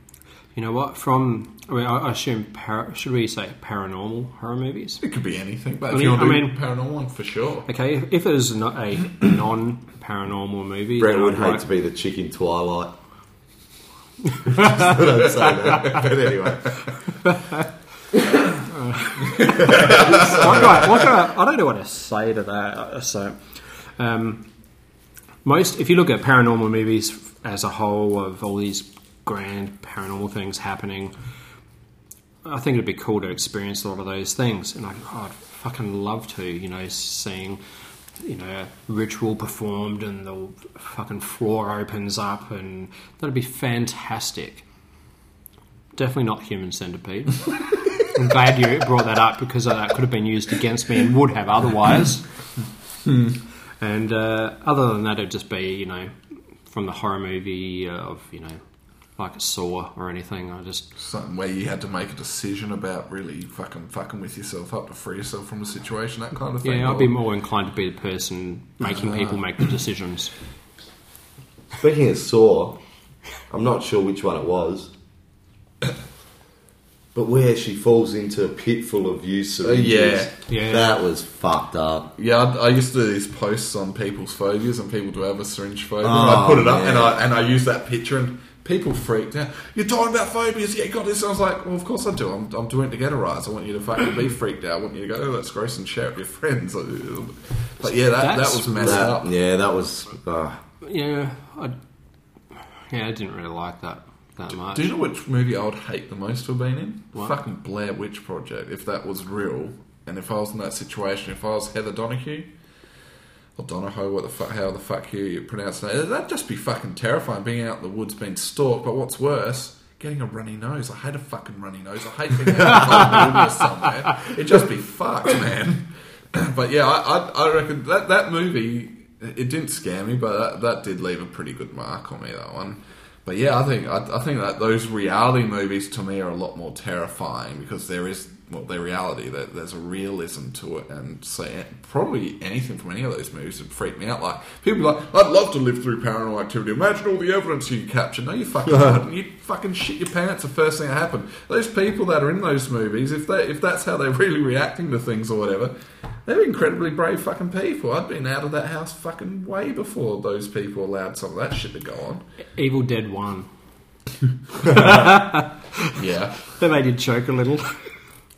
A: You know what? From I mean, I I assume para, should we say paranormal horror movies?
B: It could be anything, but
A: I
B: if
A: mean-
B: you want to
A: I mean-
B: paranormal one, for sure.
A: Okay, if, if it is not a non-paranormal movie,
C: Brett would hate
A: like-
C: to be the chick in Twilight. Just thought I'd say that. But anyway.
A: what, right, what can I, I don't know what to say to that. Uh, So, um, most if you look at paranormal movies as a whole, of all these grand paranormal things happening, I think it'd be cool to experience a lot of those things, and I, I'd fucking love to, you know, seeing. You know, a ritual performed and the fucking floor opens up, and that'd be fantastic. Definitely not human centipede. I'm glad you brought that up because that could have been used against me and would have otherwise. and uh, other than that, it'd just be, you know, from the horror movie of, you know, like a Saw or anything. I just,
B: Something where you had to make a decision about really fucking fucking with yourself up to free yourself from a situation, that kind of thing.
A: yeah, I'd
B: or-
A: be more inclined to be the person making people make the decisions.
C: Speaking of Saw, I'm not sure which one it was. But where she falls into a pit full of used syringes.
B: Oh, yeah.
A: Yeah.
C: That was fucked up.
B: Yeah, I, I used to do these posts on people's phobias and people do have a syringe phobia.
C: Oh,
B: I put it up
C: man.
B: and I and I used that picture and people freaked out. You're talking about phobias? Yeah, you got this. I was like, well, of course I do. I'm, I'm doing it to get a rise. I want you to fucking be freaked out. I want you to go, oh, that's gross, and share it with your friends. But yeah, that, that was messed
C: That-
B: up.
C: yeah, that was. Uh,
A: Yeah, I, yeah, I didn't really like that. that much.
B: Do you know which movie I would hate the most to have been in?
A: What?
B: Fucking Blair Witch Project. If that was real, and if I was in that situation, if I was Heather Donahue or Donahoe, what the fuck, how the fuck you, pronounce it, that'd just be fucking terrifying. Being out in the woods, being stalked. But what's worse? Getting a runny nose. I hate a fucking runny nose. I hate being out in the somewhere. It'd just be fucked, man. but yeah, I, I, I reckon that that movie it didn't scare me, but that, that did leave a pretty good mark on me. That one. But yeah, I think I, I think that those reality movies to me are a lot more terrifying because there is well, their reality. That there's a realism to it, and say eh, probably anything from any of those movies would freak me out. Like people are like, I'd love to live through paranormal activity. Imagine all the evidence you capture. No, you fucking wouldn't. You fucking shit your pants the first thing that happened. Those people that are in those movies, if they if that's how they're really reacting to things or whatever, they're incredibly brave fucking people. I'd been out of that house fucking way before those people allowed some of that shit to go on.
A: Evil Dead 1.
B: Yeah.
A: That made you choke a little.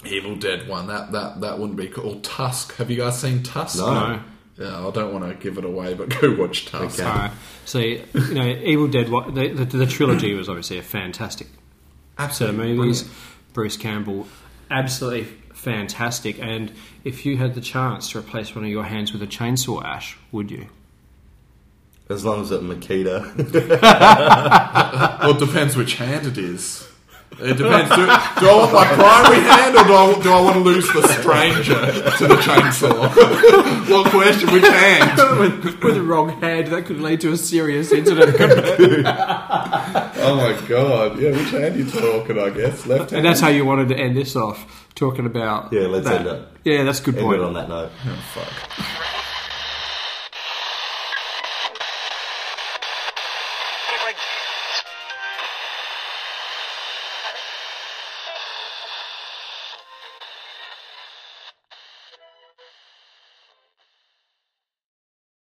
B: Evil Dead one. That that that wouldn't be cool. Tusk. Have you guys seen Tusk?
C: No.
A: No.
B: Yeah, I don't want to give it away, but go watch Tusk.
C: Okay.
A: Alright. So, you know, Evil Dead, one- the, the, the trilogy was obviously a fantastic set of
B: Absolutely
A: movies.
B: brilliant.
A: Bruce Campbell, absolutely fantastic. And if you had the chance to replace one of your hands with a chainsaw, Ash, would you?
C: As long as it's Makita.
B: Well, it depends which hand it is. It depends. Do, do I want my primary hand, or do I, do I want to lose the stranger to the chainsaw? what question? Which hand?
A: with, with the wrong hand, that could lead to a serious incident.
B: Oh my god! Yeah, which hand you talking? I guess left hand.
A: and
B: hand.
A: that's how you wanted to end this off, talking about.
C: Yeah, let's
A: that.
C: end it.
A: Yeah, that's a good
C: End
A: point.
C: it on that note.
B: Oh, fuck.